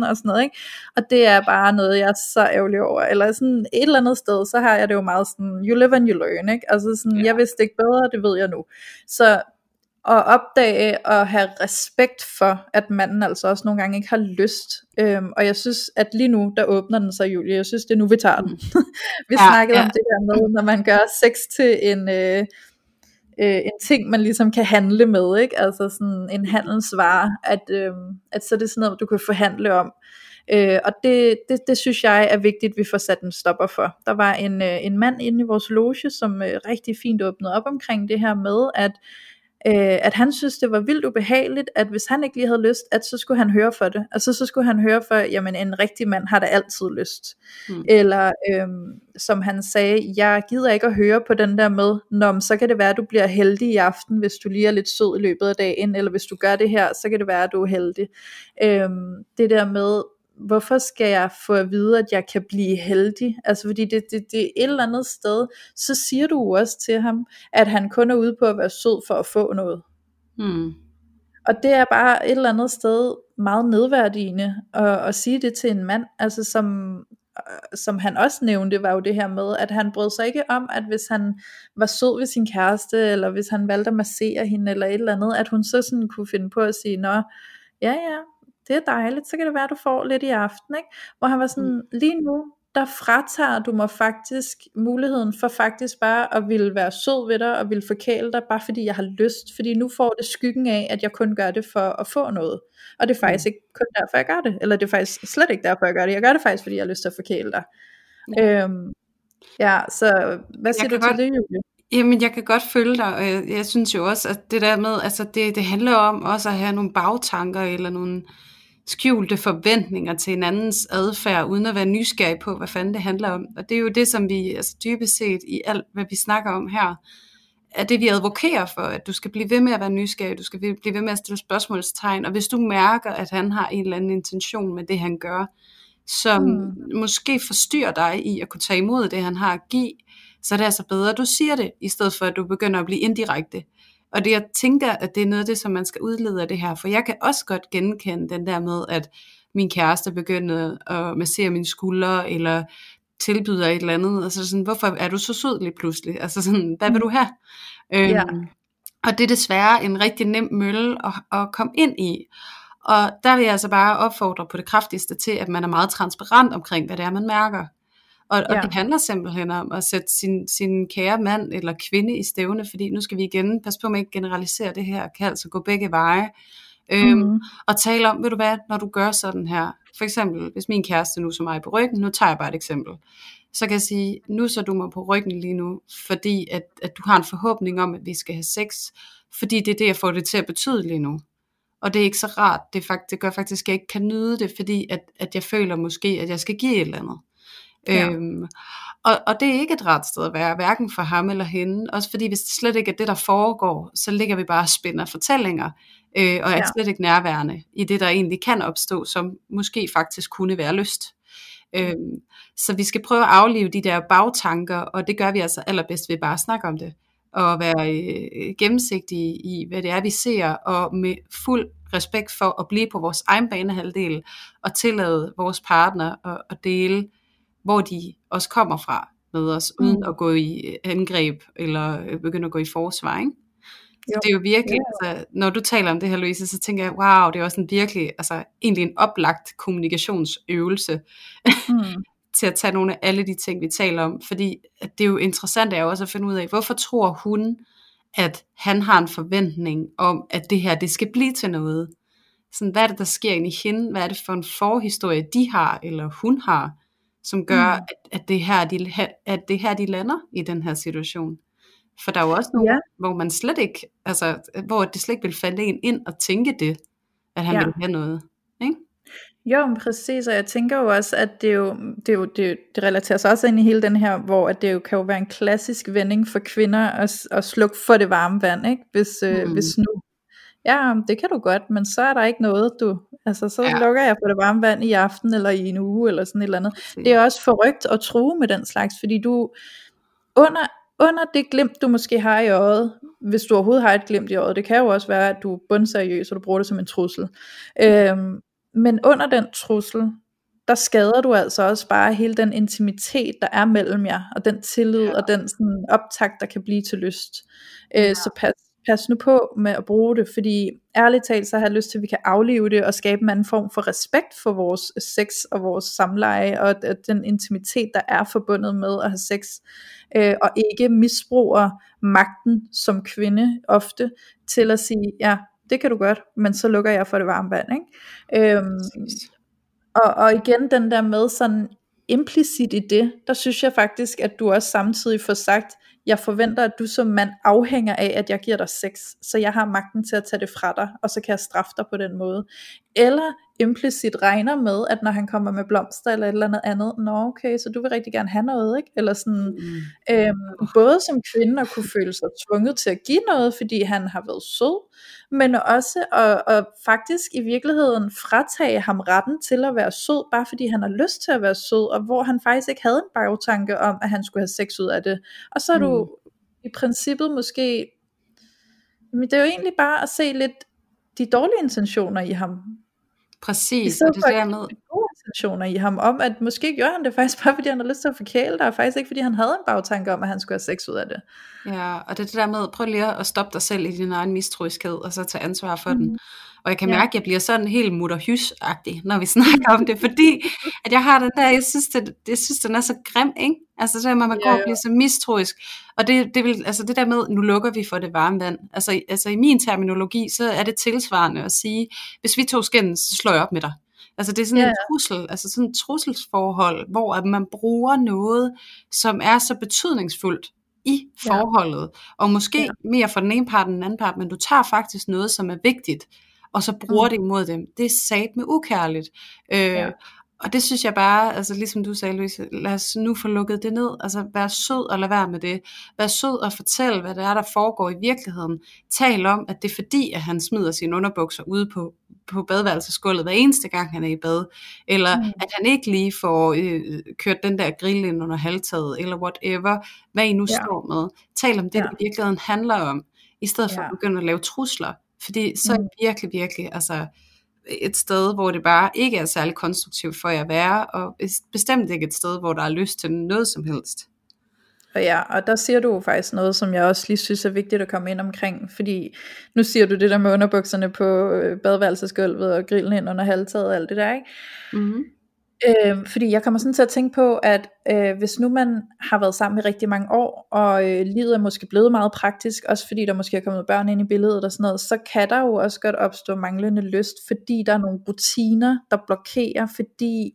og sådan noget, ikke? Og det er bare noget, jeg er så ærgerlig over, eller sådan et eller andet sted, så har jeg det jo meget sådan, you live and you learn, ikke? Altså sådan, ja. jeg vidste ikke bedre, det ved jeg nu. Så at opdage og have respekt for, at manden altså også nogle gange ikke har lyst. Øhm, og jeg synes, at lige nu, der åbner den sig, Julie. Jeg synes, det er nu, vi tager den. vi ja, snakkede ja. om det der med, når man gør sex til en... Øh, øh, en ting, man ligesom kan handle med, ikke? Altså sådan en handelsvare, at, øh, at så er det sådan noget, du kan forhandle om. Øh, og det, det, det synes jeg er vigtigt, at vi får sat en stopper for. Der var en, øh, en mand inde i vores loge, som øh, rigtig fint åbnede op omkring det her med, at øh, at han synes det var vildt ubehageligt, at hvis han ikke lige havde lyst, at så skulle han høre for det. Altså så skulle han høre for, jamen en rigtig mand har da altid lyst. Mm. Eller øh, som han sagde, jeg gider ikke at høre på den der med, Nå, så kan det være, at du bliver heldig i aften, hvis du lige er lidt sød i løbet af dagen, eller hvis du gør det her, så kan det være, at du er heldig. Øh, det der med, hvorfor skal jeg få at vide, at jeg kan blive heldig? Altså fordi det, det, det er et eller andet sted, så siger du også til ham, at han kun er ude på at være sød for at få noget. Hmm. Og det er bare et eller andet sted meget nedværdigende at, at sige det til en mand, altså som, som han også nævnte, var jo det her med, at han brød sig ikke om, at hvis han var sød ved sin kæreste, eller hvis han valgte at massere hende, eller et eller andet, at hun så sådan kunne finde på at sige, nå, ja ja, det er dejligt, så kan det være, du får lidt i aften, ikke? Hvor han var sådan, mm. lige nu, der fratager du mig faktisk muligheden for faktisk bare at ville være sød ved dig, og ville forkæle dig, bare fordi jeg har lyst, fordi nu får det skyggen af, at jeg kun gør det for at få noget, og det er faktisk mm. ikke kun derfor, jeg gør det, eller det er faktisk slet ikke derfor, jeg gør det, jeg gør det faktisk, fordi jeg har lyst til at forkæle dig. Ja. Øhm, ja, så hvad siger jeg du til godt, det, Julie? Jamen, jeg kan godt følge dig, og jeg, jeg synes jo også, at det der med, altså det, det handler om også at have nogle bagtanker, eller nogle, skjulte forventninger til en andens adfærd, uden at være nysgerrig på, hvad fanden det handler om. Og det er jo det, som vi altså dybest set i alt, hvad vi snakker om her, er det, vi advokerer for, at du skal blive ved med at være nysgerrig, du skal blive ved med at stille spørgsmålstegn, og hvis du mærker, at han har en eller anden intention med det, han gør, som mm. måske forstyrrer dig i at kunne tage imod det, han har at give, så er det altså bedre, at du siger det, i stedet for at du begynder at blive indirekte. Og det jeg tænker, at det er noget af det, som man skal udlede af det her, for jeg kan også godt genkende den der med, at min kæreste begyndte at massere mine skuldre, eller tilbyder et eller andet, altså sådan, hvorfor er du så sød lige pludselig? Altså sådan, hvad vil du have? Øhm, ja. Og det er desværre en rigtig nem mølle at, at komme ind i. Og der vil jeg altså bare opfordre på det kraftigste til, at man er meget transparent omkring, hvad det er, man mærker. Og, og det handler simpelthen om at sætte sin, sin kære mand eller kvinde i stævne, fordi nu skal vi igen passe på med at ikke generalisere det her, kan altså gå begge veje. Øhm, mm. Og tale om, ved du hvad, når du gør sådan her, for eksempel, hvis min kæreste nu så mig på ryggen, nu tager jeg bare et eksempel, så kan jeg sige, nu så du mig på ryggen lige nu, fordi at, at du har en forhåbning om, at vi skal have sex, fordi det er det, jeg får det til at betyde lige nu. Og det er ikke så rart, det, fakt, det gør faktisk, at jeg ikke kan nyde det, fordi at, at jeg føler måske, at jeg skal give et eller andet. Ja. Øhm, og, og det er ikke et ret sted at være, hverken for ham eller hende. Også fordi hvis det slet ikke er det, der foregår, så ligger vi bare og spænder fortællinger, øh, og er ja. slet ikke nærværende i det, der egentlig kan opstå, som måske faktisk kunne være lyst. Øhm, så vi skal prøve at aflive de der bagtanker, og det gør vi altså allerbedst ved bare at snakke om det, og være øh, gennemsigtige i, hvad det er, vi ser, og med fuld respekt for at blive på vores egen banehalvdel, og tillade vores partner at, at dele hvor de også kommer fra med os, mm. uden at gå i angreb, eller øh, begynde at gå i forsvar, ikke? Så jo. det er jo virkelig, yeah. altså, når du taler om det her, Louise, så tænker jeg, wow, det er også en virkelig, altså egentlig en oplagt kommunikationsøvelse, mm. til at tage nogle af alle de ting, vi taler om, fordi at det er jo interessant er jo også at finde ud af, hvorfor tror hun, at han har en forventning om, at det her, det skal blive til noget. Sådan, hvad er det, der sker inde i hende? Hvad er det for en forhistorie, de har, eller hun har? Som gør, mm. at, at, det her, de, at det her, de lander i den her situation. For der er jo også nogle, ja. hvor man slet ikke, altså, hvor det slet ikke vil falde en ind og tænke det, at han ja. vil have noget. Ikke? Jo, men præcis, og jeg tænker jo også, at det jo, det, jo, det, det relaterer sig også ind i hele den her, hvor at det jo kan jo være en klassisk vending for kvinder at, at slukke for det varme vand, ikke? Hvis, øh, mm. hvis nu ja, det kan du godt, men så er der ikke noget, du, altså så ja. lukker jeg på det varme vand i aften, eller i en uge, eller sådan et eller andet. Det er også forrygt at true med den slags, fordi du, under, under det glimt, du måske har i øjet, hvis du overhovedet har et glimt i øjet, det kan jo også være, at du er bundseriøs, og du bruger det som en trussel. Øhm, men under den trussel, der skader du altså også bare hele den intimitet, der er mellem jer, og den tillid, ja. og den sådan, optakt, der kan blive til lyst. Øh, ja. Så pas, pas nu på med at bruge det, fordi ærligt talt, så har jeg lyst til, at vi kan aflive det, og skabe en anden form for respekt for vores sex, og vores samleje, og den intimitet, der er forbundet med at have sex, øh, og ikke misbruger magten som kvinde ofte, til at sige, ja, det kan du godt, men så lukker jeg for det varme vand, ikke? Øhm, og, og igen den der med sådan implicit i det, der synes jeg faktisk, at du også samtidig får sagt, jeg forventer, at du som mand afhænger af, at jeg giver dig sex, så jeg har magten til at tage det fra dig, og så kan jeg straffe dig på den måde. Eller implicit regner med, at når han kommer med blomster eller et eller andet andet, nå okay, så du vil rigtig gerne have noget, ikke? Eller sådan, mm. øhm, både som kvinde at kunne føle sig tvunget til at give noget, fordi han har været sød, men også at, at faktisk i virkeligheden fratage ham retten til at være sød, bare fordi han har lyst til at være sød, og hvor han faktisk ikke havde en bagtanke om, at han skulle have sex ud af det. Og så er mm. du i princippet måske, men det er jo egentlig bare at se lidt de dårlige intentioner i ham. Præcis, og det der med... gode intentioner i ham, om at måske gjorde han det faktisk bare, fordi han har lyst til at forkæle dig, og faktisk ikke, fordi han havde en bagtanke om, at han skulle have sex ud af det. Ja, og det er det der med, prøv lige at stoppe dig selv i din egen mistroiskhed, og så tage ansvar for mm. den. Og jeg kan mærke, at jeg bliver sådan helt mutterhys-agtig, når vi snakker om det, fordi at jeg har den der, jeg synes, det, jeg synes den er så grim, ikke? Altså det der med, at man går og bliver så mistroisk. Og det, det, vil, altså det der med, nu lukker vi for det varme vand. Altså, altså i min terminologi, så er det tilsvarende at sige, hvis vi to skændes, så slår jeg op med dig. Altså det er sådan yeah. en trussel, altså sådan et trusselsforhold, hvor at man bruger noget, som er så betydningsfuldt i forholdet, ja. og måske ja. mere for den ene part end den anden part, men du tager faktisk noget, som er vigtigt, og så bruger mm. det imod dem. Det er sat med ukærligt. Øh, ja. Og det synes jeg bare, altså ligesom du sagde, Louise, lad os nu få lukket det ned. Altså vær sød og lad være med det. Vær sød og fortæl, hvad det er, der foregår i virkeligheden. Tal om, at det er fordi, at han smider sine underbukser ude på, på badeværelsesgulvet hver eneste gang, han er i bad. Eller mm. at han ikke lige får øh, kørt den der grill ind under halvtaget, eller whatever, hvad I nu ja. står med. Tal om det, ja. det i virkeligheden handler om, i stedet for ja. at begynde at lave trusler. Fordi så mm. virkelig, virkelig, altså et sted, hvor det bare ikke er særlig konstruktivt for jer at være, og bestemt ikke et sted, hvor der er lyst til noget som helst. Og ja, og der siger du faktisk noget, som jeg også lige synes er vigtigt at komme ind omkring, fordi nu siger du det der med underbukserne på øh, badeværelsesgulvet og grillen ind under halvtaget og alt det der, ikke? Mm-hmm. Øh, fordi jeg kommer sådan til at tænke på, at øh, hvis nu man har været sammen i rigtig mange år, og øh, livet er måske blevet meget praktisk, også fordi der måske er kommet børn ind i billedet og sådan noget, så kan der jo også godt opstå manglende lyst, fordi der er nogle rutiner, der blokerer, fordi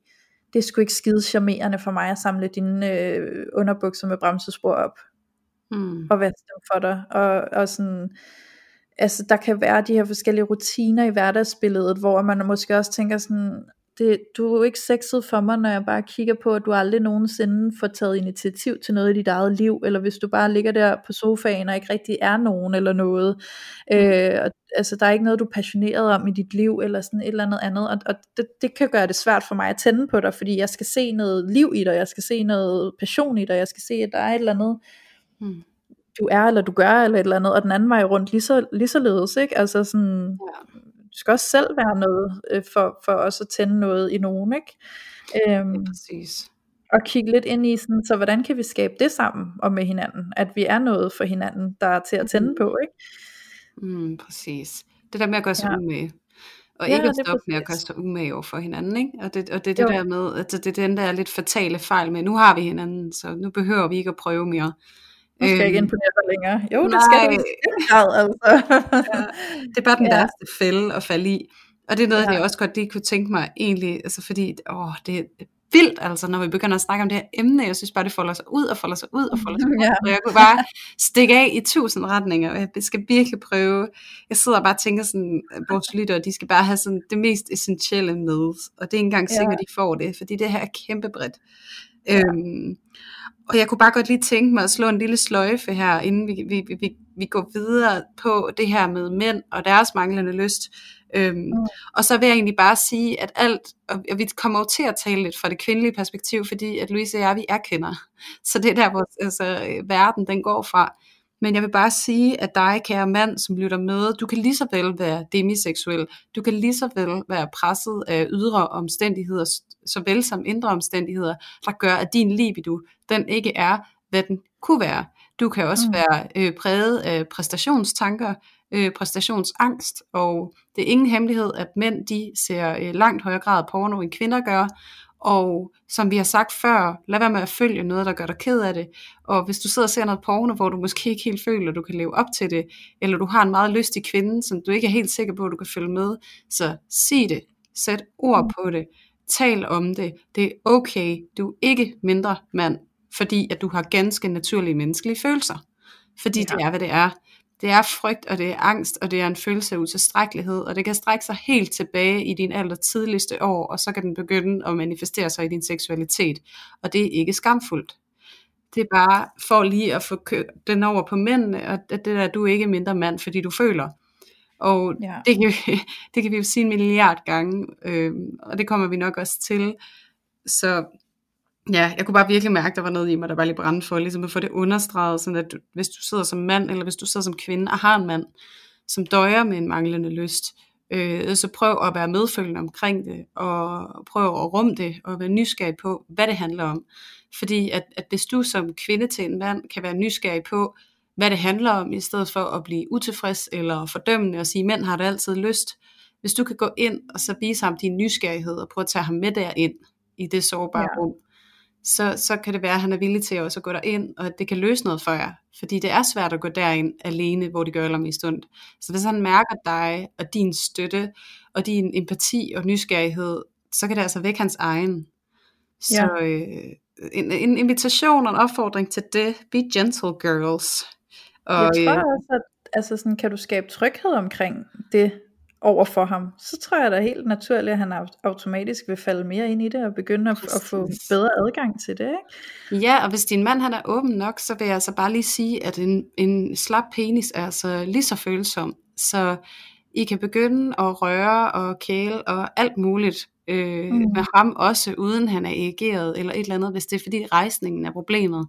det er sgu ikke skide charmerende for mig at samle dine øh, underbukser med bremsespor op, Mm. og vaske dem for dig, og, og sådan, altså der kan være de her forskellige rutiner i hverdagsbilledet, hvor man måske også tænker sådan, det, du er jo ikke sexet for mig, når jeg bare kigger på, at du aldrig nogensinde får taget initiativ til noget i dit eget liv, eller hvis du bare ligger der på sofaen og ikke rigtig er nogen eller noget. Mm. Øh, og, altså, der er ikke noget, du er passioneret om i dit liv, eller sådan et eller andet andet, og, og det, det kan gøre det svært for mig at tænde på dig, fordi jeg skal se noget liv i dig, jeg skal se noget passion i dig, jeg skal se, at der er et eller andet, Mm. du er, eller du gør, eller et eller andet, og den anden vej rundt lige, så, lige således, ikke? Altså sådan, Ja. Skal også selv være noget, øh, for, for os at tænde noget i nogen, ikke? Øhm, Ja, præcis. og kigge lidt ind i sådan, så hvordan kan vi skabe det sammen og med hinanden, at vi er noget for hinanden, der er til at tænde på, ikke? Mm, præcis. Det der med at gøre sig Ja. umage. Og Ja, ikke at det stoppe med at gøre sig umage over for hinanden, ikke? Og det, og det Jo. det der med, at det er den der lidt fatale fejl med, nu har vi hinanden, så nu behøver vi ikke at prøve mere. Nu skal jeg ikke Øhm, imponere dig længere. Jo, det skal du i nej. den grad, altså. Det er bare den Ja. ja. værste fælde at falde i. Og det er noget, Ja. ja. jeg også godt lige kunne tænke mig egentlig, altså fordi, åh, det er vildt, altså, når vi begynder at snakke om det her emne, jeg synes bare, det folder sig ud, og folder sig ud, og folder sig ud, Ja. og jeg kunne bare stikke af i tusind retninger, og jeg skal virkelig prøve, jeg sidder og bare og tænker sådan, vores lyttere, de skal bare have sådan det mest essentielle med, og det er ikke engang sikkert, Ja. de får det, fordi det her er kæmpe bredt. Ja. Øhm, og jeg kunne bare godt lige tænke mig at slå en lille sløjfe her, inden vi, vi, vi, vi, går videre på det her med mænd og deres manglende lyst. Øhm, mm. Og så vil jeg egentlig bare sige, at alt, og og vi kommer jo til at tale lidt fra det kvindelige perspektiv, fordi at Louise og jeg, vi er kvinder. Så det er der, hvor altså, øh, verden den går fra. Men jeg vil bare sige, at dig, kære mand, som lytter med, du kan lige så vel være demiseksuel. Du kan lige så vel være presset af ydre omstændigheder, såvel som indre omstændigheder, der gør, at din libido, den ikke er, hvad den kunne være. Du kan også Mm. mm. være øh, præget af præstationstanker, øh, præstationsangst, og det er ingen hemmelighed, at mænd de ser øh, langt højere grad porno, end kvinder gør, og som vi har sagt før, lad være med at følge noget, der gør dig ked af det, og hvis du sidder og ser noget porno, hvor du måske ikke helt føler, at du kan leve op til det, eller du har en meget lystig kvinde, som du ikke er helt sikker på, at du kan følge med, så sig det, sæt ord på det, tal om det, det er okay, du er ikke mindre mand, fordi at du har ganske naturlige menneskelige følelser. Fordi Ja. det er, hvad det er. Det er frygt, og det er angst, og det er en følelse af utilstrækkelighed, og det kan strække sig helt tilbage i din aller tidligste år, og så kan den begynde at manifestere sig i din seksualitet, og det er ikke skamfuldt. Det er bare for lige at få den over på mændene, og det der, du er ikke mindre mand, fordi du føler. Og Ja. det, kan vi, det kan vi jo sige en milliard gange, øh, og det kommer vi nok også til. Så ja, jeg kunne bare virkelig mærke, at der var noget i mig, der var lige brændte for, ligesom at få det understreget, sådan at du, hvis du sidder som mand, eller hvis du sidder som kvinde og har en mand, som døjer med en manglende lyst, øh, så prøv at være medfølgende omkring det, og prøv at rumme det, og være nysgerrig på, hvad det handler om. Fordi at, at hvis du som kvinde til en mand kan være nysgerrig på, hvad det handler om, i stedet for at blive utilfreds eller fordømmende og sige, mænd har det altid lyst. Hvis du kan gå ind og så vise ham din nysgerrighed og prøve at tage ham med derind i det sårbare Ja. ja. rum, så, så kan det være, at han er villig til også at gå derind, og at det kan løse noget for jer. Fordi det er svært at gå derind alene, hvor det gør allermest ondt. Så hvis han mærker dig, og din støtte, og din empati og nysgerrighed, så kan det altså vække hans egen. Så øh, en, en invitation og en opfordring til det. Be gentle girls. Og, jeg tror også, at altså sådan, kan du skabe tryghed omkring det over for ham, så tror jeg da helt naturligt, at han au- automatisk vil falde mere ind i det, og begynde at, at få bedre adgang til det, ikke? Ja, og hvis din mand han er åben nok, så vil jeg altså bare lige sige, at en, en slap penis er altså lige så følsom. Så I kan begynde at røre og kæle og alt muligt øh, Mm. med ham også, uden han er erigeret eller et eller andet, hvis det er fordi rejsningen er problemet.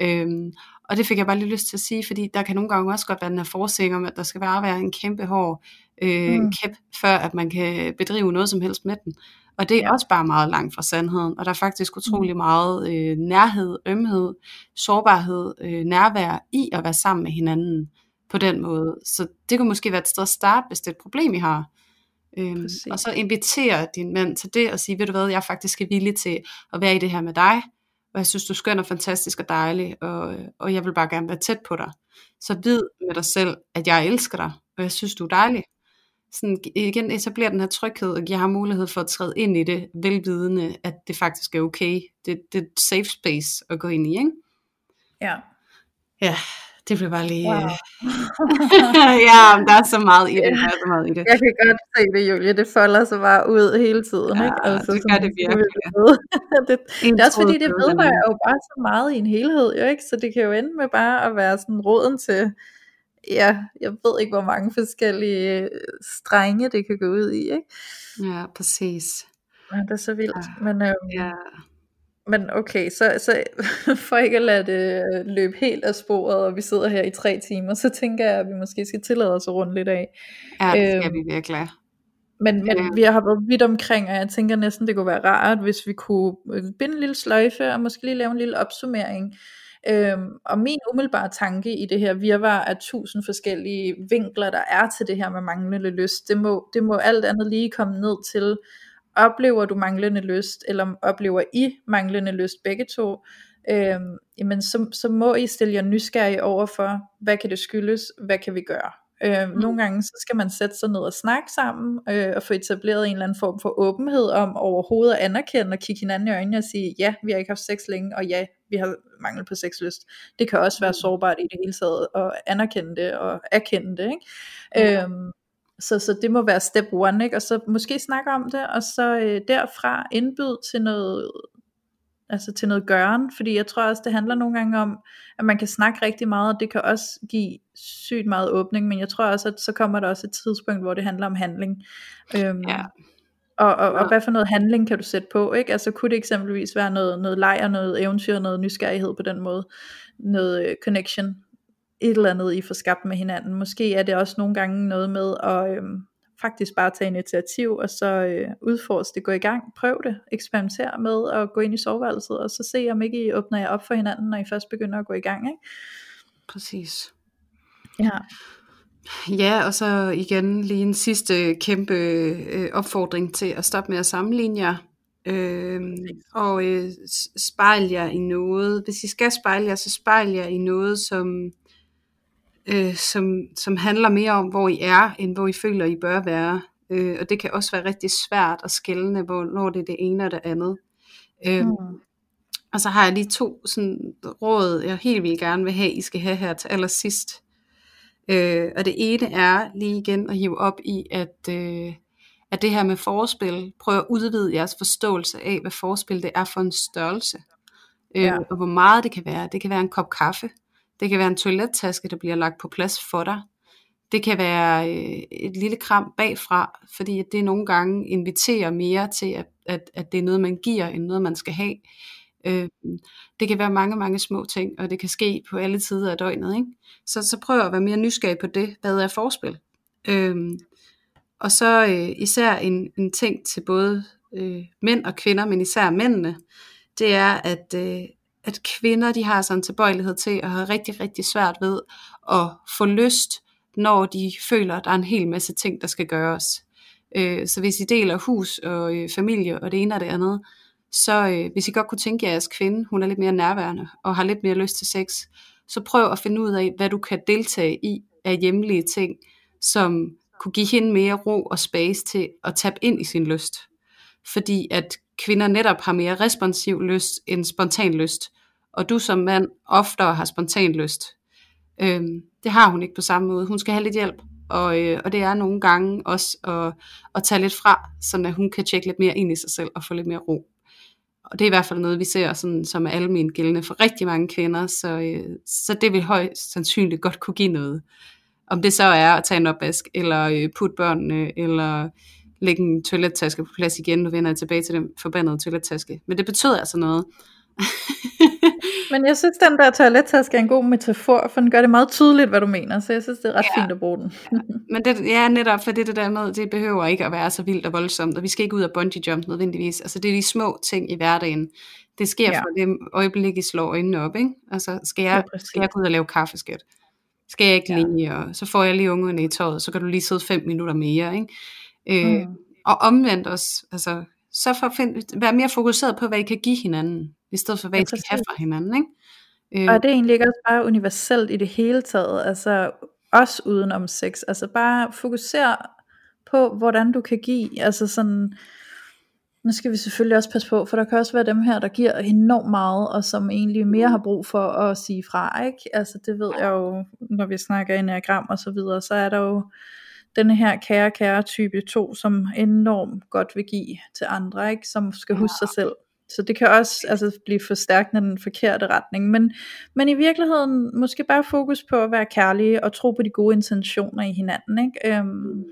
Øhm, og det fik jeg bare lige lyst til at sige, fordi der kan nogle gange også godt være den her forsing om, at der skal bare være en kæmpe hård øh, Mm. mm. kæp, før at man kan bedrive noget som helst med den. Og det er Ja. også bare meget langt fra sandheden. Og der er faktisk utrolig meget øh, nærhed, ømhed, sårbarhed, øh, nærvær i at være sammen med hinanden på den måde. Så det kunne måske være et sted at starte, hvis det er et problem, I har. Øhm, Præcis. og så invitere din mand til det og sige, ved du hvad, jeg er faktisk villig til at være i det her med dig, og jeg synes, du er skøn og fantastisk og dejlig, og, og jeg vil bare gerne være tæt på dig. Så vid med dig selv, at jeg elsker dig, og jeg synes, du er dejlig. Sådan igen etablere den her tryghed, og give ham mulighed for at træde ind i det, velvidende, at det faktisk er okay. Det, det er et safe space at gå ind i, ikke? Ja. Ja, det bliver bare lige... Wow. ja, der er så meget i det, der er så meget i det. Jeg kan godt se det, Julie. Det folder sig bare ud hele tiden. Ja, ikke? Altså, det gør det virkelig. det, det er også fordi, det vedrører jo bare så meget i en helhed, jo ikke? Så det kan jo ende med bare at være sådan roden til, ja, jeg ved ikke, hvor mange forskellige øh, strenge, det kan gå ud i, ikke? Ja, præcis. Ja, det er så vildt. Ja. Men, øhm, Ja, men okay, så, så for ikke at lade det øh, løbe helt af sporet, og vi sidder her i tre timer, så tænker jeg, at vi måske skal tillade os at runde lidt af. ja det skal Øhm, vi virkelig. Men, men Ja. vi har været vidt omkring, og jeg tænker næsten, det kunne være rart, hvis vi kunne øh, binde en lille sløjfe, og måske lige lave en lille opsummering. Øhm, og min umiddelbare tanke i det her virvar af tusind forskellige vinkler, der er til det her med manglende lyst, det må, det må alt andet lige komme ned til, oplever du manglende lyst, eller oplever I manglende lyst begge to, øhm, jamen så, så må I stille jer nysgerrige over for, hvad kan det skyldes, hvad kan vi gøre. Øh, Mm. Nogle gange så skal man sætte sig ned og snakke sammen, øh, og få etableret en eller anden form for åbenhed om overhovedet at anerkende og kigge hinanden i øjnene og sige, ja, vi har ikke haft sex længe, og ja, vi har mangel på sexlyst. Det kan også være Mm. sårbart i det hele taget, at anerkende det og erkende det. Ikke? Ja. Øhm, så, så det må være step one, ikke? og så måske snakke om det, og så øh, derfra indbyde til noget, altså til noget gøren, fordi jeg tror også, det handler nogle gange om, at man kan snakke rigtig meget, og det kan også give sygt meget åbning, men jeg tror også, at så kommer der også et tidspunkt, hvor det handler om handling. Øhm, Ja. og, og, og Ja. hvad for noget handling kan du sætte på, ikke? Altså kunne det eksempelvis være noget, noget leg og noget eventyr, noget nysgerrighed på den måde, noget øh, connection, et eller andet I får skabt med hinanden. Måske er det også nogle gange noget med at øhm, faktisk bare tage initiativ, og så øh, udforske det, gå i gang, prøv det, eksperimentere med at gå ind i soveværelset, og så se om ikke I åbner jer op for hinanden, når I først begynder at gå i gang, ikke? Præcis. Ja. Ja, og så igen lige en sidste kæmpe øh, opfordring til at stoppe med at sammenligne jer. Øh, og øh, spejl jer i noget. Hvis I skal spejle jer, så spejl jer i noget, som, øh, som, som handler mere om, hvor I er, end hvor I føler, I bør være. Øh, og det kan også være rigtig svært at skelne, hvornår det er det ene og det andet. Øh, Mm. Og så har jeg lige to sådan, råd, jeg helt vildt gerne vil have, I skal have her til allersidst. Øh, og det ene er lige igen at hive op i, at, øh, at det her med forspil, prøv at udvide jeres forståelse af, hvad forspil det er for en størrelse. Øh, Ja. Og hvor meget det kan være. Det kan være en kop kaffe. Det kan være en toilettaske, der bliver lagt på plads for dig. Det kan være øh, et lille kram bagfra, fordi at det nogle gange inviterer mere til, at, at, at det er noget, man giver, end noget, man skal have. Øh, det kan være mange, mange små ting, og det kan ske på alle tider af døgnet. Ikke? Så, så prøv at være mere nysgerrig på det. Hvad er forspil? Øh, og så øh, især en, en ting til både øh, mænd og kvinder, men især mændene, det er, at, øh, at kvinder de har sådan en tilbøjelighed til at have rigtig, rigtig svært ved at få lyst, når de føler, at der er en hel masse ting, der skal gøres. Øh, så hvis I deler hus og øh, familie og det ene og det andet, så øh, hvis I godt kunne tænke jer, at jeres kvinde, hun er lidt mere nærværende og har lidt mere lyst til sex, så prøv at finde ud af, hvad du kan deltage i af hjemlige ting, som kunne give hende mere ro og space til at tabe ind i sin lyst. Fordi at kvinder netop har mere responsiv lyst end spontan lyst, og du som mand oftere har spontan lyst. Øhm, det har hun ikke på samme måde. Hun skal have lidt hjælp, og, øh, og det er nogle gange også at, at tage lidt fra, så at hun kan tjekke lidt mere ind i sig selv og få lidt mere ro. Og det er i hvert fald noget, vi ser, sådan, som er almen gældende for rigtig mange kvinder, så, øh, så det vil højst sandsynligt godt kunne give noget. Om det så er at tage en opvask, eller øh, putte børnene, eller lægge en toilettaske på plads igen, nu vender jeg tilbage til den forbandede toilettaske. Men det betyder altså noget. Men jeg synes, den der toilettaske er en god metafor, for den gør det meget tydeligt, hvad du mener, så jeg synes, det er ret Ja. fint at bruge den. Men det, ja, netop for det, det der med, det behøver ikke at være så vildt og voldsomt, og vi skal ikke ud af bungee jump nødvendigvis. Altså det er de små ting i hverdagen. Det sker Ja. ja. for det øjeblik, I slår øjnene op, ikke? Altså skal jeg, Ja, skal jeg gå ud og lave kaffeskat? Skal jeg ikke Ja. ja. lige, og så får jeg lige ungerne i tøjet, så kan du lige sidde fem minutter mere, ikke? Øh, Mm. Og omvendt også, altså, så for at finde, være mere fokuseret på, hvad I kan give hinanden, i stedet for, hvad Ja, I skal have præcis. fra hinanden, ikke? Øh, Og er det egentlig ikke også bare universelt i det hele taget, altså også uden om sex, altså bare fokusere på, hvordan du kan give, altså sådan, nu skal vi selvfølgelig også passe på, for der kan også være dem her, der giver enormt meget, og som egentlig mere har brug for at sige fra, ikke? Altså det ved jeg jo, når vi snakker enneagram og så videre, så er der jo denne her kære, kære type 2, som enormt godt vil give til andre, ikke? Som skal huske sig selv. Så det kan også altså, blive forstærkende i den forkerte retning. Men, men i virkeligheden måske bare fokus på at være kærlige og tro på de gode intentioner i hinanden. Ikke? Øhm,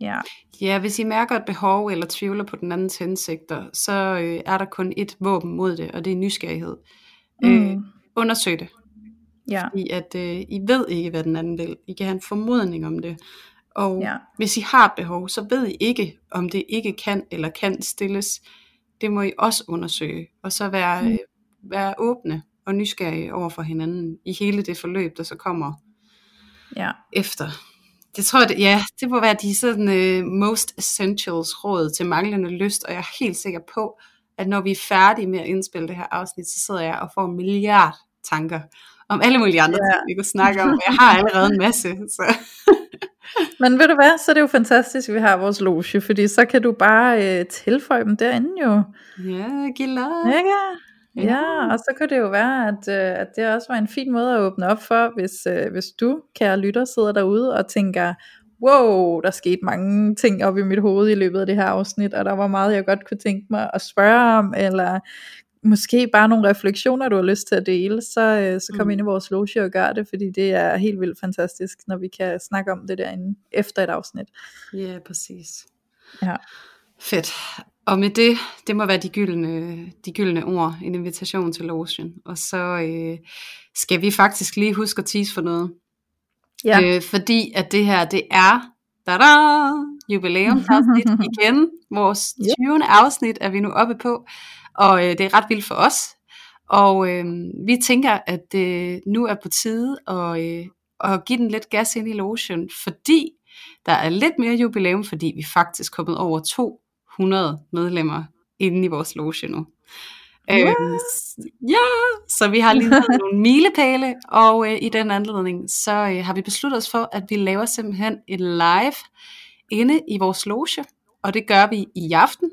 ja. Ja, hvis I mærker et behov eller tvivler på den andens hensigter, så øh, er der kun et våben mod det, og det er nysgerrighed. Mm. Øh, undersøg det, ja. i at øh, I ved ikke, hvad den anden vil. I kan have en formodning om det. Og Ja. hvis I har et behov, så ved I ikke, om det ikke kan eller kan stilles. Det må I også undersøge, og så være, Mm. være åbne og nysgerrige over for hinanden i hele det forløb, der så kommer ja. efter. Det tror jeg, det, ja, det må være de sådan uh, most essentials råd til manglende lyst, og jeg er helt sikker på, at når vi er færdige med at indspille det her afsnit, så sidder jeg og får en milliard tanker om alle mulige andre Ja. ting, vi kunne snakke om. Jeg har allerede en masse, så Men ved du hvad, så er det jo fantastisk, at vi har vores loge, fordi så kan du bare øh, tilføje dem derinde jo. ja, lov. Ikke? Ja. Ja, og så kan det jo være, at, øh, at det også var en fin måde at åbne op for, hvis, øh, hvis du, kære lytter, sidder derude og tænker, wow, der skete mange ting op i mit hoved i løbet af det her afsnit, og der var meget, jeg godt kunne tænke mig at spørge om, eller måske bare nogle refleksioner, du har lyst til at dele, så, øh, så kom Mm. ind i vores loge og gør det, fordi det er helt vildt fantastisk, når vi kan snakke om det derinde efter et afsnit. Ja, præcis. Ja. Fedt. Og med det, det må være de gyldne, de gyldne ord, en invitation til lotion. Og så øh, skal vi faktisk lige huske at tease for noget. Ja. Øh, fordi at det her, det er da jubilæumsafsnit igen. Vores Ja. 20. afsnit er vi nu oppe på, og øh, det er ret vildt for os. Og øh, vi tænker, at det nu er på tide at, øh, at give den lidt gas ind i lotion, fordi der er lidt mere jubilæum, fordi vi faktisk er kommet over 200 medlemmer inde i vores loge nu. S- ja, så vi har lige nogle milepæle, og øh, i den anledning, så øh, har vi besluttet os for, at vi laver simpelthen et live inde i vores loge, og det gør vi i aften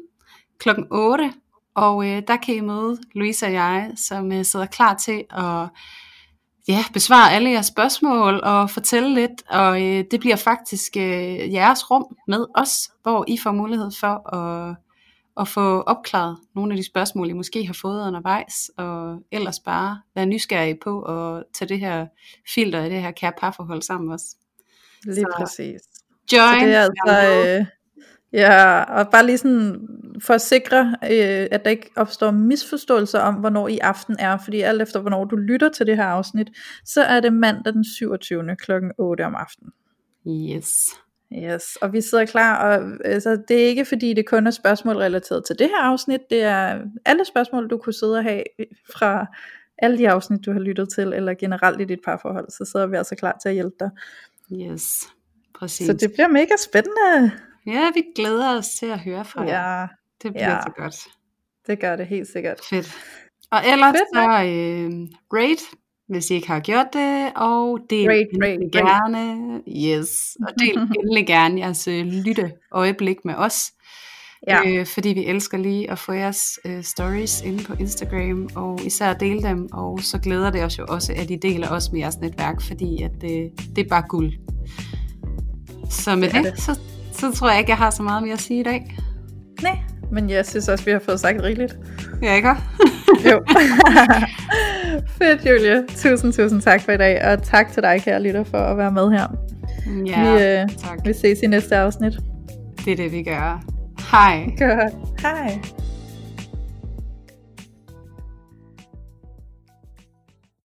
kl. 8, og øh, der kan I møde Louise og jeg, som øh, sidder klar til at ja, besvare alle jeres spørgsmål og fortælle lidt, og øh, det bliver faktisk øh, jeres rum med os, hvor I får mulighed for at at få opklaret nogle af de spørgsmål, I måske har fået undervejs, og ellers bare være nysgerrige på at tage det her filter i det her kære parforhold sammen med os. Lige Så- præcis. Join! Så det er altså, øh, ja, og bare lige sådan for at sikre, øh, at der ikke opstår misforståelser om, hvornår i aften er, fordi alt efter hvornår du lytter til det her afsnit, så er det mandag den 27. kl. 8 om aftenen. Yes. Yes, og vi sidder klar, og altså, det er ikke fordi det kun er spørgsmål relateret til det her afsnit, det er alle spørgsmål du kunne sidde og have fra alle de afsnit du har lyttet til, eller generelt i dit parforhold, så sidder vi altså klar til at hjælpe dig. Yes. Præcis. Så det bliver mega spændende. Ja, vi glæder os til at høre fra jer. Ja, Det bliver ja. så godt. det gør det helt sikkert. Fedt. Og ellers Fedt, så øh, rate, hvis I ikke har gjort det, og del Rate, rate, gerne. Yes. Og del endelig gerne jeres øh, lytte øjeblik med os. Ja. Øh, fordi vi elsker lige at få jeres øh, stories inde på Instagram, og især dele dem, og så glæder det os jo også, at I deler os med jeres netværk, fordi at, øh, det er bare guld. Så med Det det, det. Så, så tror jeg ikke, jeg har så meget mere at sige i dag. Nej, men jeg synes også, vi har fået sagt rigeligt. Ja, ikke? Jo. Fedt, Julie. Tusind, tusind tak for i dag, og tak til dig, kære lytter, for at være med her. Ja, vi, øh, tak. vi ses i næste afsnit. Det er det, vi gør. Hej. Godt. Hej.